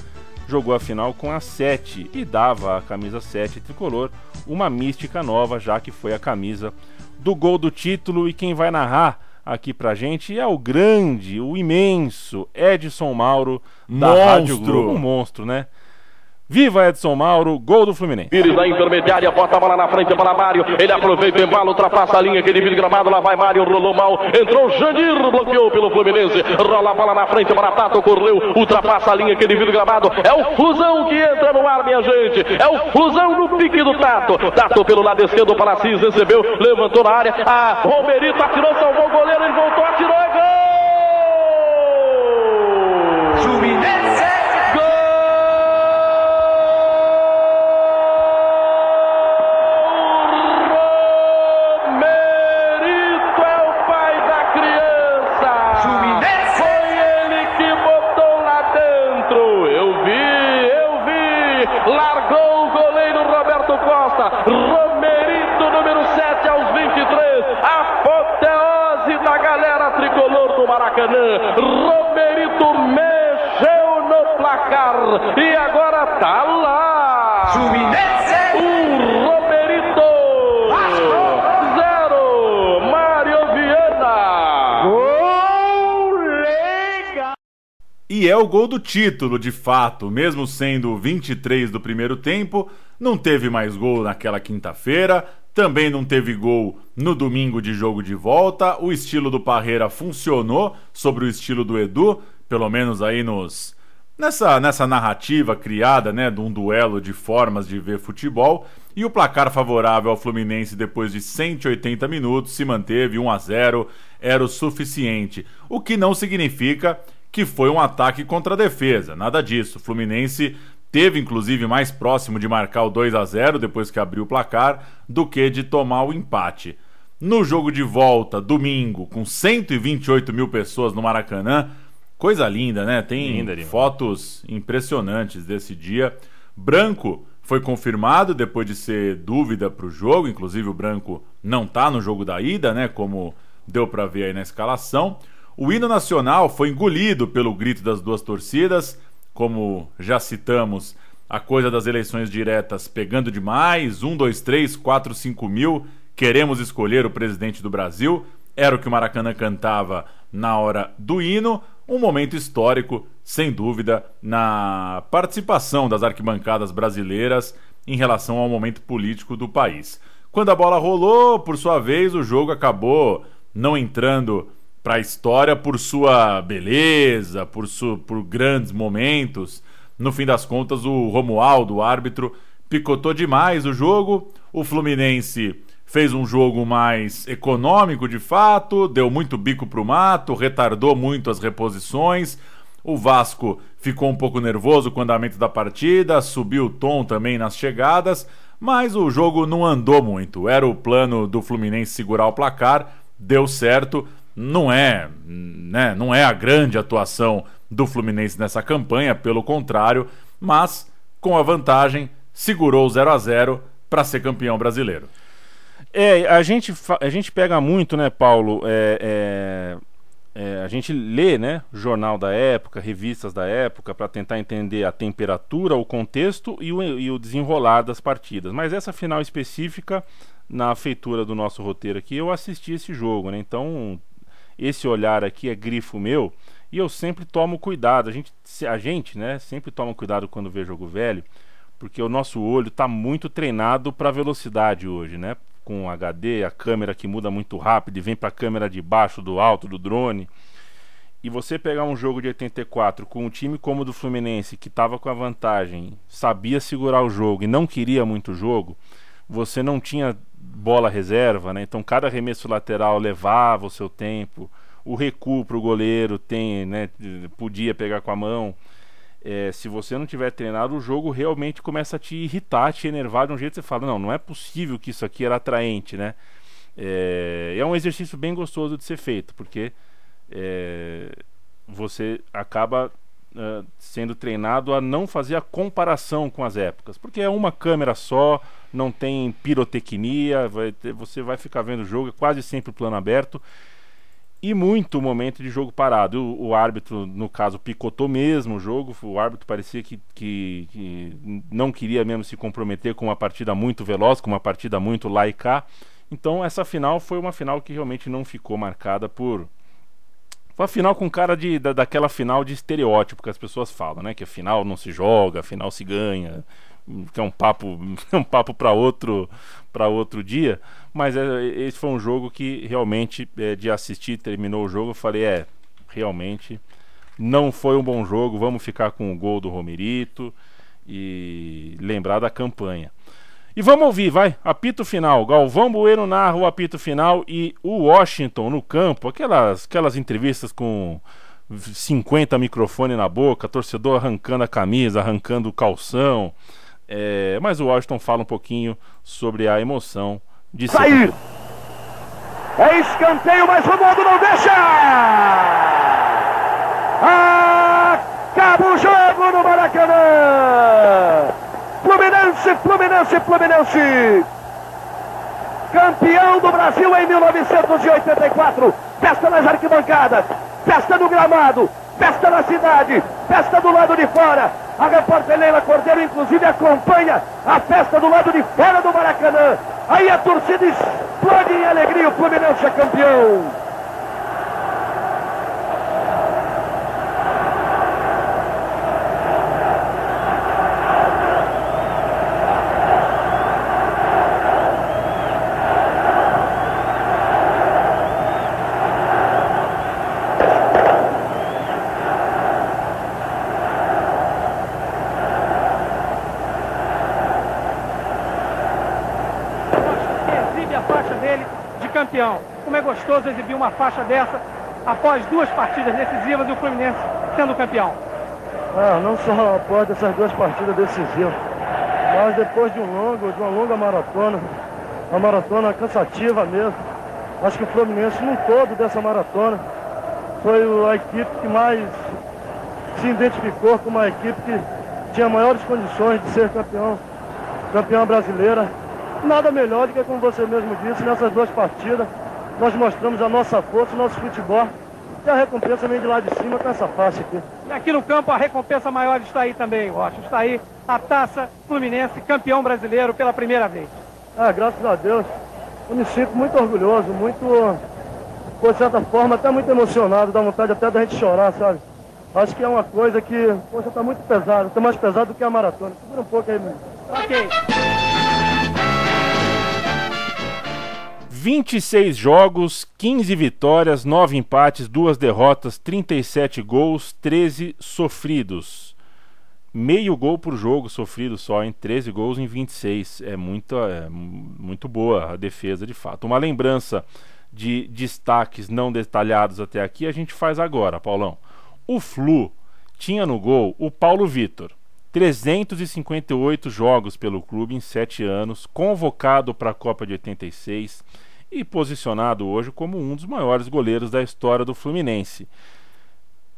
jogou a final com a 7 e dava à camisa 7 tricolor uma mística nova, já que foi a camisa do gol do título e quem vai narrar aqui pra gente é o grande, o imenso Edson Mauro da Monstro. Rádio Globo, um monstro, né? Viva Edson Mauro, gol do Fluminense. Pires na intermediária, bota a bola na frente para Mário. Ele aproveita, embala, ultrapassa a linha que divide gramado. Lá vai Mário, rolou mal. Entrou Jandir, bloqueou pelo Fluminense. Rola a bola na frente para Tato, correu, ultrapassa a linha que divide gramado. É o Flusão que entra no ar, minha gente. É o Flusão no pique do Tato. Tato pelo lado esquerdo para Assis, recebeu, levantou na área. A Romerito atirou, salvou o goleiro, ele voltou, atirou, é gol! E agora tá lá. O Romerito. Zero. Mário Viana. E é o gol do título, de fato, mesmo sendo o 23 do primeiro tempo, não teve mais gol naquela quinta-feira, também não teve gol no domingo de jogo de volta. O estilo do Parreira funcionou sobre o estilo do Edu, pelo menos aí nos nessa nessa narrativa criada, né, de um duelo de formas de ver futebol. E o placar favorável ao Fluminense depois de 180 minutos se manteve 1 a 0, era o suficiente. O que não significa que foi um ataque contra a defesa, nada disso. O Fluminense teve inclusive mais próximo de marcar o 2 a 0 depois que abriu o placar do que de tomar o empate. No jogo de volta, domingo, com 128 mil pessoas no Maracanã. Coisa linda, né? Tem Linda fotos impressionantes desse dia. Branco foi confirmado depois de ser dúvida para o jogo. Inclusive, o Branco não tá no jogo da ida, né? Como deu para ver aí na escalação. O hino nacional foi engolido pelo grito das duas torcidas. Como já citamos, a coisa das eleições diretas pegando demais. Um, dois, três, quatro, cinco mil. Queremos escolher o presidente do Brasil. Era o que o Maracanã cantava na hora do hino. Um momento histórico, sem dúvida, na participação das arquibancadas brasileiras em relação ao momento político do país. Quando a bola rolou, por sua vez, o jogo acabou não entrando para a história por sua beleza, por, su por grandes momentos. No fim das contas, o Romualdo, o árbitro, picotou demais o jogo. O Fluminense fez um jogo mais econômico de fato, deu muito bico pro mato, retardou muito as reposições. O Vasco ficou um pouco nervoso com o andamento da partida, subiu o tom também nas chegadas, mas o jogo não andou muito. Era o plano do Fluminense segurar o placar, deu certo. Não é, né, não é a grande atuação do Fluminense nessa campanha, pelo contrário, mas com a vantagem segurou o 0 a 0 para ser campeão brasileiro. É, a gente, a gente pega muito, né, Paulo? é, é, é, a gente lê, né, jornal da época, revistas da época, para tentar entender a temperatura, o contexto e o, e o desenrolar das partidas. Mas essa final específica, na feitura do nosso roteiro aqui, eu assisti esse jogo, né? Então, esse olhar aqui é grifo meu e eu sempre tomo cuidado. A gente, a gente, né, sempre toma cuidado quando vê jogo velho, porque o nosso olho está muito treinado para velocidade hoje, né? Com HD, a câmera que muda muito rápido e vem para a câmera de baixo, do alto, do drone. E você pegar um jogo de 84 com um time como o do Fluminense, que estava com a vantagem, sabia segurar o jogo e não queria muito jogo, você não tinha bola reserva, né? Então cada arremesso lateral levava o seu tempo. O recuo para o goleiro tem, né? Podia pegar com a mão. É, se você não tiver treinado, o jogo realmente começa a te irritar, te enervar de um jeito que você fala, não, não é possível que isso aqui era atraente, né? É, é um exercício bem gostoso de ser feito, porque é, você acaba ah, sendo treinado a não fazer a comparação com as épocas, porque é uma câmera só, não tem pirotecnia, vai ter- você vai ficar vendo o jogo, é quase sempre plano aberto e muito momento de jogo parado. O, o árbitro, no caso, picotou mesmo o jogo. O árbitro parecia que, que, que não queria mesmo se comprometer com uma partida muito veloz, com uma partida muito lá e cá. Então, essa final foi uma final que realmente não ficou marcada por. Foi a final com cara de, da, daquela final de estereótipo que as pessoas falam, né? Que a final não se joga, a final se ganha, que é um papo, é um papo para outro, outro dia. Mas é, esse foi um jogo que realmente, é, de assistir, terminou o jogo, eu falei, é, realmente não foi um bom jogo, vamos ficar com o gol do Romerito e lembrar da campanha. E vamos ouvir, vai, apito final. Galvão Bueno narra o apito final e o Washington no campo, aquelas, aquelas entrevistas com 50 microfones na boca, torcedor arrancando a camisa, arrancando o calção. É, mas o Washington fala um pouquinho sobre a emoção de Sair. É escanteio, mas Romualdo não deixa! Acaba o jogo no Maracanã! Fluminense, Fluminense, Fluminense! Campeão do Brasil em 1984! Festa nas arquibancadas, festa no gramado, festa na cidade, festa do lado de fora. A repórter Leila Cordeiro, inclusive, acompanha a festa do lado de fora do Maracanã. Aí a torcida explode em alegria, o Fluminense é campeão. exibe a faixa dele de campeão. Gostoso exibir uma faixa dessa após duas partidas decisivas e o Fluminense sendo campeão. Ah, não só após essas duas partidas decisivas, mas depois de um longo, de uma longa maratona, uma maratona cansativa mesmo, Acho que o Fluminense, num todo dessa maratona, foi a equipe que mais se identificou como uma equipe que tinha maiores condições de ser campeão, campeão brasileira. Nada melhor do que, como você mesmo disse, nessas duas partidas, nós mostramos a nossa força, o nosso futebol. E a recompensa vem de lá de cima com essa faixa aqui. E aqui no campo a recompensa maior está aí também, Rocha. Está aí a taça Fluminense, campeão brasileiro pela primeira vez. Ah, graças a Deus. Eu me sinto muito orgulhoso, muito, por certa forma, até muito emocionado, dá vontade até da gente chorar, sabe? Acho que é uma coisa que, poxa, tá muito pesado, tá mais pesado do que a maratona. Segura um pouco aí, meu. Ok. 26 jogos, 15 vitórias, 9 empates, 2 derrotas, 37 gols, 13 sofridos. Meio gol por jogo sofrido só, em 13 gols em 26. É muito, é muito boa a defesa, de fato. Uma lembrança de destaques não detalhados até aqui a gente faz agora, Paulão. O Flu tinha no gol o Paulo Vitor. 358 jogos pelo clube em 7 anos, convocado para a Copa de 86 e posicionado hoje como um dos maiores goleiros da história do Fluminense.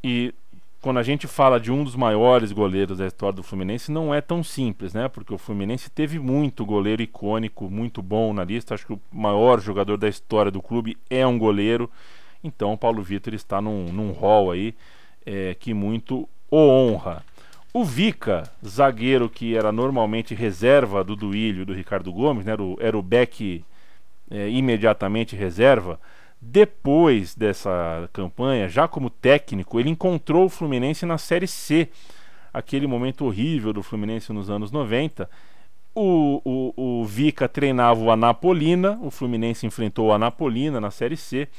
E quando a gente fala de um dos maiores goleiros da história do Fluminense, não é tão simples, né? Porque o Fluminense teve muito goleiro icônico, muito bom na lista. Acho que o maior jogador da história do clube é um goleiro. Então, o Paulo Vitor está num, num hall aí é, que muito o honra. O Vica, zagueiro que era normalmente reserva do Duílio do Ricardo Gomes, né? era, o, era o back é, imediatamente reserva. Depois dessa campanha, já como técnico, ele encontrou o Fluminense na Série C, aquele momento horrível do Fluminense nos anos 90. O, o, o Vica treinava o Anapolina, o Fluminense enfrentou o Anapolina na Série C,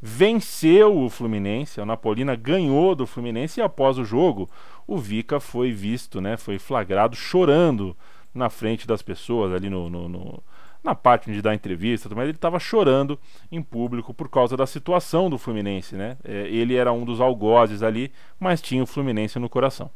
venceu o Fluminense, a Anapolina ganhou do Fluminense e após o jogo, o Vica foi visto, né, foi flagrado chorando na frente das pessoas ali no, no, no na parte de dar entrevista, mas ele estava chorando em público por causa da situação do Fluminense, né? É, ele era um dos algozes ali, mas tinha o Fluminense no coração.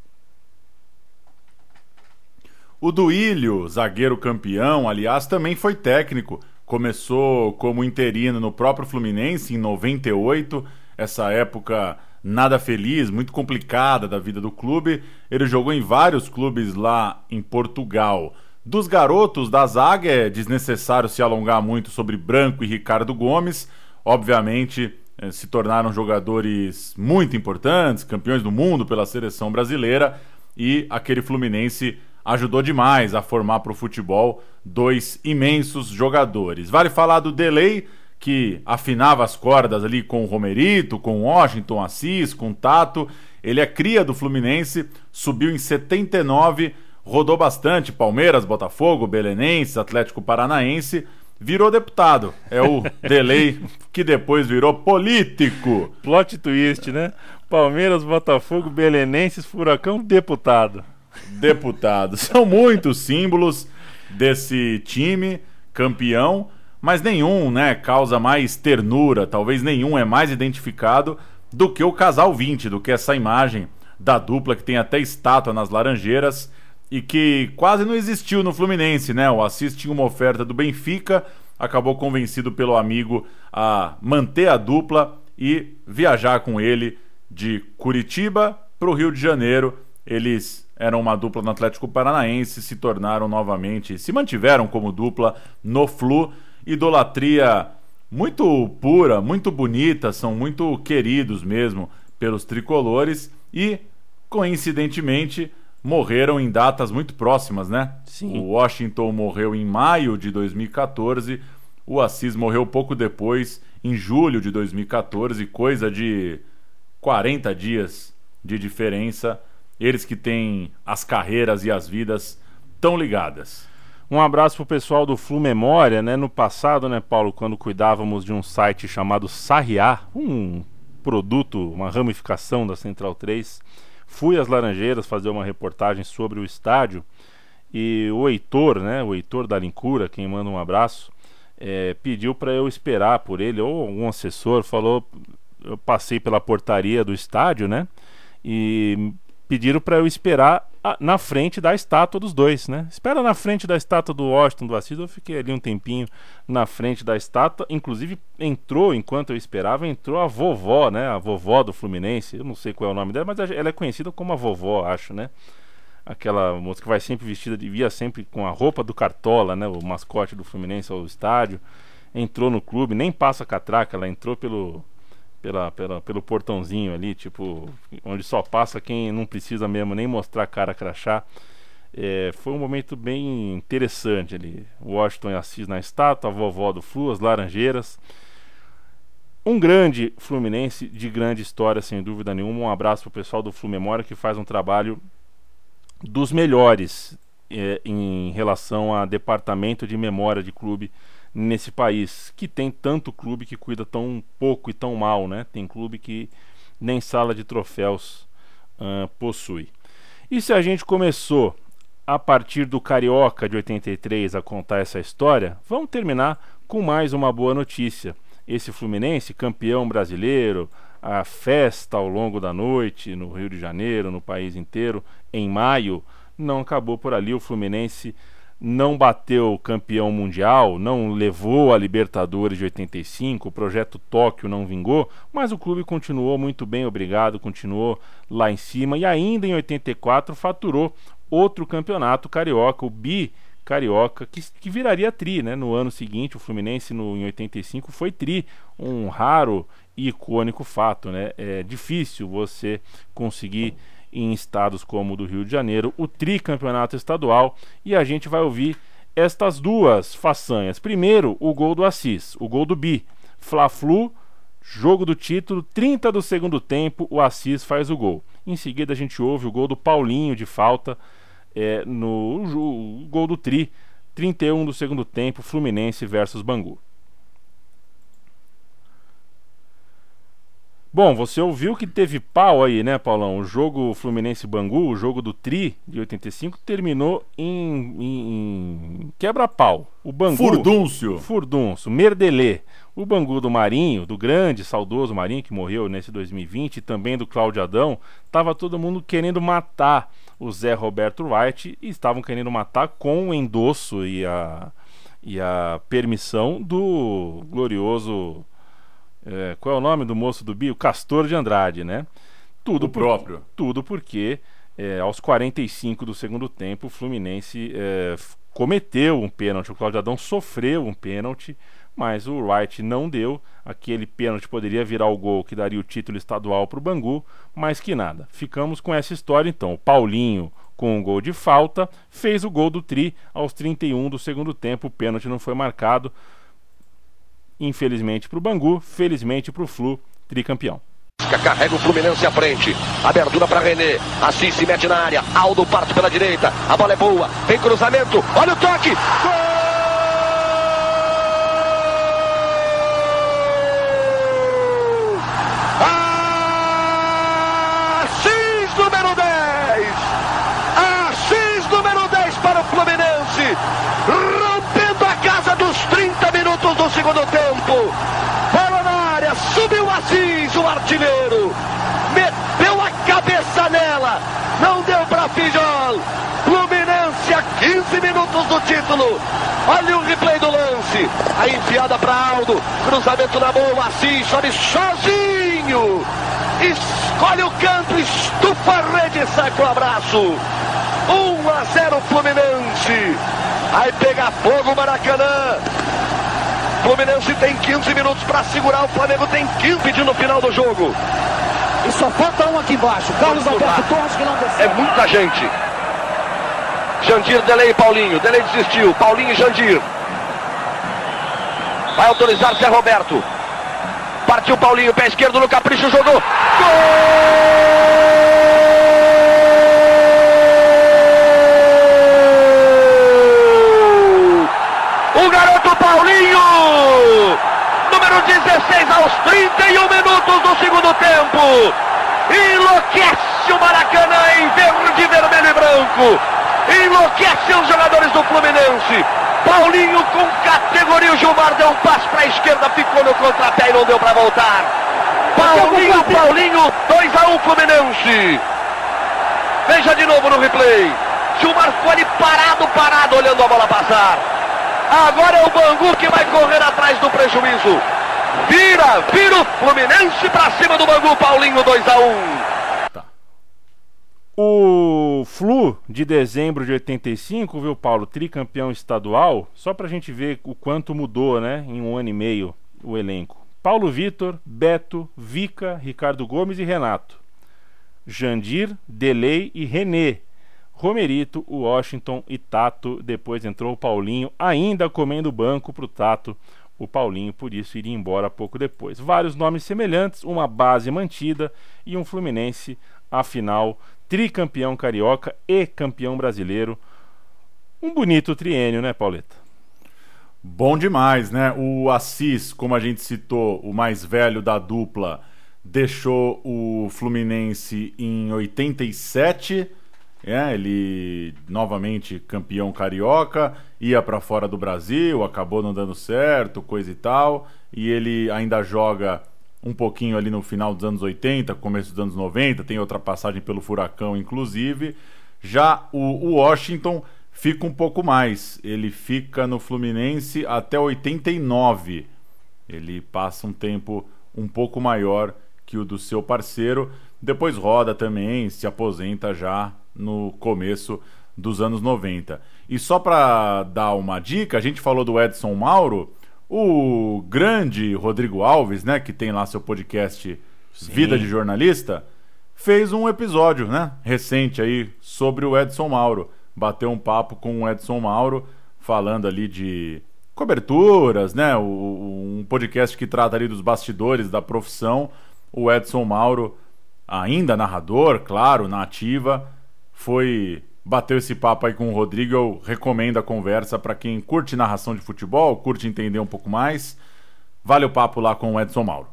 O Duílio, zagueiro campeão, aliás, também foi técnico. Começou como interino no próprio Fluminense em 98, essa época nada feliz, muito complicada da vida do clube. Ele jogou em vários clubes lá em Portugal. Dos garotos da zaga é desnecessário se alongar muito sobre Branco e Ricardo Gomes. Obviamente, eh, se tornaram jogadores muito importantes, campeões do mundo pela seleção brasileira e aquele Fluminense ajudou demais a formar para o futebol dois imensos jogadores. Vale falar do Delay, que afinava as cordas ali com o Romerito, com o Washington Assis, com o Tato. Ele é cria do Fluminense, subiu em 79 rodou bastante Palmeiras, Botafogo, Belenenses, Atlético Paranaense, virou deputado. É o Delay que depois virou político. Plot twist, né? Palmeiras, Botafogo, Belenenses, Furacão, deputado. Deputado. São muitos símbolos desse time campeão, mas nenhum, né, causa mais ternura, talvez nenhum é mais identificado do que o casal 20, do que essa imagem da dupla que tem até estátua nas Laranjeiras e que quase não existiu no Fluminense, né? O Assis tinha uma oferta do Benfica, acabou convencido pelo amigo a manter a dupla e viajar com ele de Curitiba para o Rio de Janeiro. Eles eram uma dupla no Atlético Paranaense, se tornaram novamente, se mantiveram como dupla no Flu. Idolatria muito pura, muito bonita, são muito queridos mesmo pelos tricolores e, coincidentemente, morreram em datas muito próximas, né? Sim. O Washington morreu em maio de 2014, o Assis morreu pouco depois, em julho de 2014, coisa de 40 dias de diferença. Eles que têm as carreiras e as vidas tão ligadas. Um abraço pro pessoal do Flu Memória, né? No passado, né, Paulo, quando cuidávamos de um site chamado Sarriá, um produto, uma ramificação da Central 3, Fui às Laranjeiras fazer uma reportagem sobre o estádio e o Heitor, né, o Heitor da Lincura, quem manda um abraço, é, pediu para eu esperar por ele, ou algum assessor falou, eu passei pela portaria do estádio, né, e pediram para eu esperar a- na frente da estátua dos dois, né? Espera na frente da estátua do Washington do Assis. Eu fiquei ali um tempinho na frente da estátua. Inclusive entrou, enquanto eu esperava, entrou a vovó, né? A vovó do Fluminense. Eu não sei qual é o nome dela, mas ela é conhecida como a vovó, acho, né? Aquela moça que vai sempre vestida, via sempre com a roupa do Cartola, né? O mascote do Fluminense ao estádio. Entrou no clube, nem passa catraca, ela entrou pelo pela, pela, pelo portãozinho ali, tipo, onde só passa quem não precisa mesmo nem mostrar cara crachá. É, foi um momento bem interessante ali. Washington e Assis na estátua, a vovó do Flu, as Laranjeiras. Um grande Fluminense de grande história, sem dúvida nenhuma. Um abraço pro pessoal do Flu Memória que faz um trabalho dos melhores é, em relação a departamento de memória de clube nesse país, que tem tanto clube que cuida tão pouco e tão mal, né? Tem clube que nem sala de troféus ah, possui. E se a gente começou a partir do Carioca de 83 a contar essa história, vamos terminar com mais uma boa notícia. Esse Fluminense, campeão brasileiro, a festa ao longo da noite no Rio de Janeiro, no país inteiro, em maio, não acabou por ali. O Fluminense não bateu campeão mundial, não levou a Libertadores de 85, o projeto Tóquio não vingou, mas o clube continuou muito bem, obrigado, continuou lá em cima e ainda em 84 faturou outro campeonato carioca, o bi carioca, que, que viraria tri, né? No ano seguinte, o Fluminense no, em 85 foi tri, um raro e icônico fato, né? É difícil você conseguir em estados como o do Rio de Janeiro, o tricampeonato estadual, e a gente vai ouvir estas duas façanhas. Primeiro, o gol do Assis, o gol do Bi. Fla-Flu, jogo do título, 30 do segundo tempo, o Assis faz o gol. Em seguida, a gente ouve o gol do Paulinho de falta é, no o gol do Tri, 31 do segundo tempo, Fluminense versus Bangu. Bom, você ouviu que teve pau aí, né, Paulão? O jogo Fluminense-Bangu, o jogo do Tri de 85, terminou em, em, em quebra-pau. O Bangu. Furdúncio. Furdúncio, Merdelê. O Bangu do Marinho, do grande, saudoso Marinho, que morreu nesse 2020, e também do Cláudio Adão, tava todo mundo querendo matar o Zé Roberto Wright e estavam querendo matar com o endosso e a, e a permissão do glorioso. É, qual é o nome do moço do Bio? Castor de Andrade, né? Tudo O próprio. Tudo porque é, aos 45 do segundo tempo o Fluminense é, cometeu um pênalti. O Cláudio Adão sofreu um pênalti, mas o Wright não deu. Aquele pênalti poderia virar o gol que daria o título estadual para o Bangu, mas que nada. Ficamos com essa história então. O Paulinho, com um gol de falta, fez o gol do Tri aos 31 do segundo tempo. O pênalti não foi marcado. Infelizmente para o Bangu, felizmente para o Flu, tricampeão. Carrega o Fluminense à frente. Abertura para René. Assis se mete na área. Aldo parte pela direita. A bola é boa. Vem cruzamento. Olha o toque. Gol! Assis número 10. Assis número 10 para o Fluminense. Rompendo a casa dos 30 minutos do segundo tempo. Bola na área. Subiu Assis, o artilheiro. Meteu a cabeça nela. Não deu para Fijol. Fluminense a 15 minutos do título. Olha o replay do lance. A enfiada para Aldo. Cruzamento na boa. Assis sobe sozinho. Escolhe o canto, estufa a rede sai pro abraço. 1 a 0 Fluminense. Aí pega fogo o Maracanã. Fluminense tem 15 minutos para segurar, o Flamengo tem 15 no final do jogo. E só falta um aqui embaixo. Carlos Alberto Torres que não desceu. É muita gente. Jandir, Delei e Paulinho. Delei desistiu. Paulinho e Jandir. Vai autorizar Zé Roberto. Partiu Paulinho, pé esquerdo no capricho, jogou. Gol! O garoto Paulinho! 16 aos 31 minutos do segundo tempo. Enlouquece o Maracanã em verde, vermelho e branco. Enlouquece os jogadores do Fluminense. Paulinho com categoria. O Gilmar deu um passo para a esquerda, ficou no contrapé e não deu para voltar. Paulinho, Paulinho, 2 a 1 Fluminense. Veja de novo no replay. Gilmar ficou ali parado, parado, olhando a bola passar. Agora é o Bangu que vai correr atrás do prejuízo. Vira, vira o Fluminense pra cima do Bangu, Paulinho 2 a 1 O Flu de dezembro de 85, viu, Paulo? Tricampeão estadual. Só pra gente ver o quanto mudou, né? Em um ano e meio o elenco. Paulo Vitor, Beto, Vica, Ricardo Gomes e Renato. Jandir, Delei e Renê. Romerito, Washington e Tato. Depois entrou o Paulinho, ainda comendo banco pro Tato. O Paulinho, por isso, iria embora pouco depois. Vários nomes semelhantes, uma base mantida e um Fluminense, afinal, tricampeão carioca e campeão brasileiro. Um bonito triênio, né, Pauleta? Bom demais, né? O Assis, como a gente citou, o mais velho da dupla, deixou o Fluminense em 87. É, ele novamente campeão carioca, ia para fora do Brasil, acabou não dando certo, coisa e tal, e ele ainda joga um pouquinho ali no final dos anos 80, começo dos anos 90, tem outra passagem pelo Furacão inclusive. Já o, o Washington fica um pouco mais, ele fica no Fluminense até 89. Ele passa um tempo um pouco maior que o do seu parceiro, depois roda também, se aposenta já no começo dos anos 90. E só para dar uma dica, a gente falou do Edson Mauro, o grande Rodrigo Alves, né, que tem lá seu podcast Sim. Vida de Jornalista, fez um episódio, né, recente aí sobre o Edson Mauro. Bateu um papo com o Edson Mauro, falando ali de coberturas, né, um podcast que trata ali dos bastidores da profissão. O Edson Mauro, ainda narrador, claro, na ativa, foi bateu esse papo aí com o Rodrigo. Eu recomendo a conversa para quem curte narração de futebol, curte entender um pouco mais. Vale o papo lá com o Edson Mauro.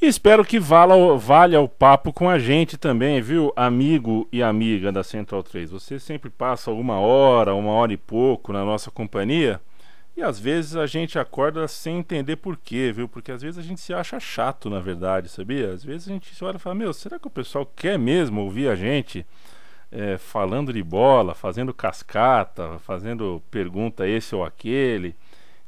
E espero que vala, valha o papo com a gente também, viu, amigo e amiga da Central 3. Você sempre passa uma hora, uma hora e pouco na nossa companhia. E às vezes a gente acorda sem entender por quê, viu? Porque às vezes a gente se acha chato, na verdade, sabia? Às vezes a gente se olha e fala: Meu, será que o pessoal quer mesmo ouvir a gente eh, falando de bola, fazendo cascata, fazendo pergunta esse ou aquele?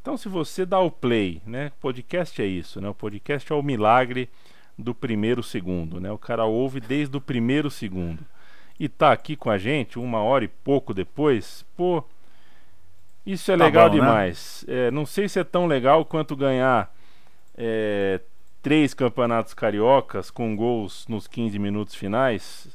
Então, se você dá o play, né? Podcast é isso, né? O podcast é o milagre do primeiro segundo, né? O cara ouve desde o primeiro segundo e tá aqui com a gente uma hora e pouco depois, pô, isso é Tá legal bom, né? demais. É, não sei se é tão legal quanto ganhar é, três campeonatos cariocas com gols nos 15 minutos finais,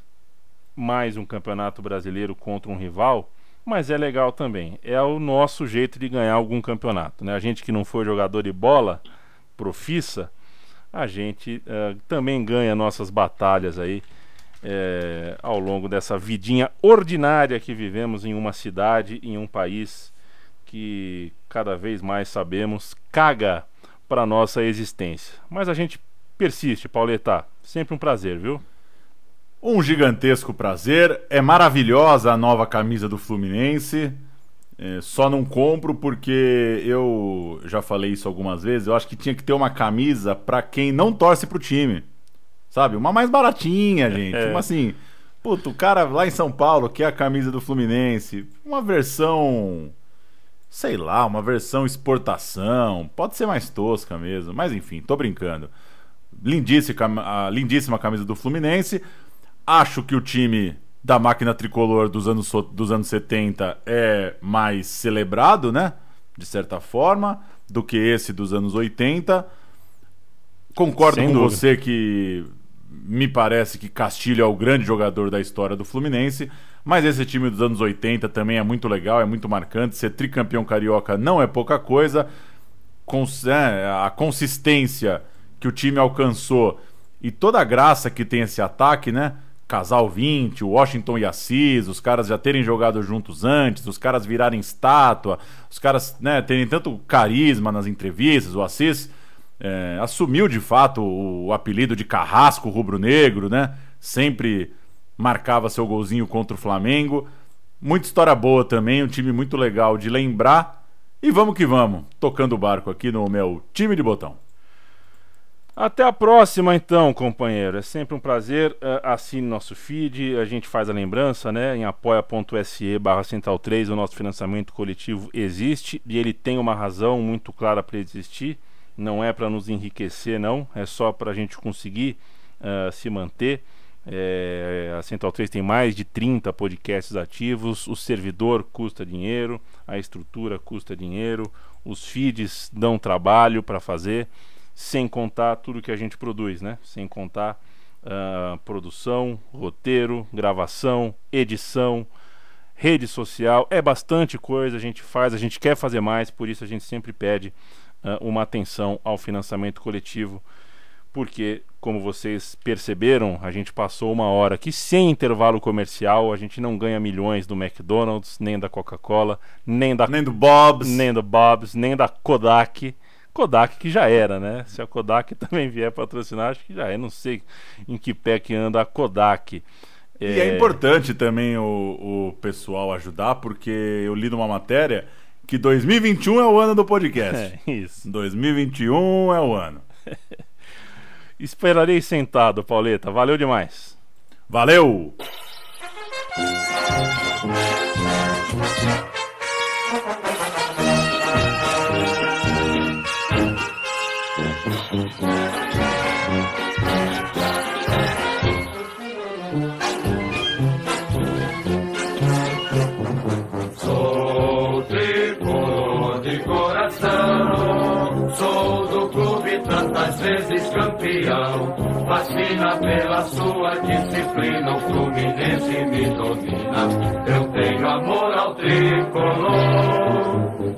mais um campeonato brasileiro contra um rival, mas é legal também. É o nosso jeito de ganhar algum campeonato. Né? A gente que não foi jogador de bola, profissa, a gente eh, também ganha nossas batalhas aí eh, ao longo dessa vidinha ordinária que vivemos em uma cidade, em um país que cada vez mais sabemos caga para nossa existência. Mas a gente persiste, Pauleta. Sempre um prazer, viu? Um gigantesco prazer. É maravilhosa a nova camisa do Fluminense. É, só não compro porque eu já falei isso algumas vezes. Eu acho que tinha que ter uma camisa pra quem não torce pro time. Sabe? Uma mais baratinha, gente. É. Uma assim. Puta, o cara lá em São Paulo quer a camisa do Fluminense. Uma versão. Sei lá, uma versão exportação. Pode ser mais tosca mesmo. Mas enfim, tô brincando. Lindíssima, lindíssima camisa do Fluminense. Acho que o time da máquina tricolor dos anos, dos anos 70 é mais celebrado, né? De certa forma, do que esse dos anos 80. Concordo Sem com dúvida. você que me parece que Castilho é o grande jogador da história do Fluminense, mas esse time dos anos 80 também é muito legal, é muito marcante. Ser tricampeão carioca não é pouca coisa. Cons- é, a consistência que o time alcançou e toda a graça que tem esse ataque, né? Casal 20, o Washington e Assis, os caras já terem jogado juntos antes, os caras virarem estátua, os caras né, terem tanto carisma nas entrevistas, o Assis é, assumiu de fato o, o apelido de Carrasco Rubro-Negro, né? Sempre marcava seu golzinho contra o Flamengo. Muita história boa também, um time muito legal de lembrar. E vamos que vamos, tocando o barco aqui no meu time de botão. Até a próxima, então, companheiro. É sempre um prazer. Uh, assine nosso feed. A gente faz a lembrança, né? Em apoia.se barra central 3, o nosso financiamento coletivo existe e ele tem uma razão muito clara para existir. Não é para nos enriquecer, não. É só para a gente conseguir uh, se manter. É, a Central 3 tem mais de 30 podcasts ativos. O servidor custa dinheiro, a estrutura custa dinheiro, os feeds dão trabalho para fazer sem contar tudo que a gente produz, né? Sem contar uh, produção, roteiro, gravação, edição, rede social. É bastante coisa, a gente faz, a gente quer fazer mais, por isso a gente sempre pede uh, uma atenção ao financiamento coletivo. Porque, como vocês perceberam, a gente passou uma hora aqui sem intervalo comercial. A gente não ganha milhões do McDonald's, nem da Coca-Cola, nem da nem do Bob's, nem do Bob's, nem da Kodak. Kodak que já era, né? Se a Kodak também vier patrocinar, acho que já é. Não sei em que pé que anda a Kodak. É... E é importante também o, o pessoal ajudar, porque eu li numa matéria que 2021 é o ano do podcast. É, isso. 2021 é o ano. Esperarei sentado, Pauleta. Valeu demais. Valeu! Sou tricolor de coração, sou do clube tantas vezes campeão. Fascina pela sua disciplina, o Fluminense me domina. Eu tenho amor ao tricolor.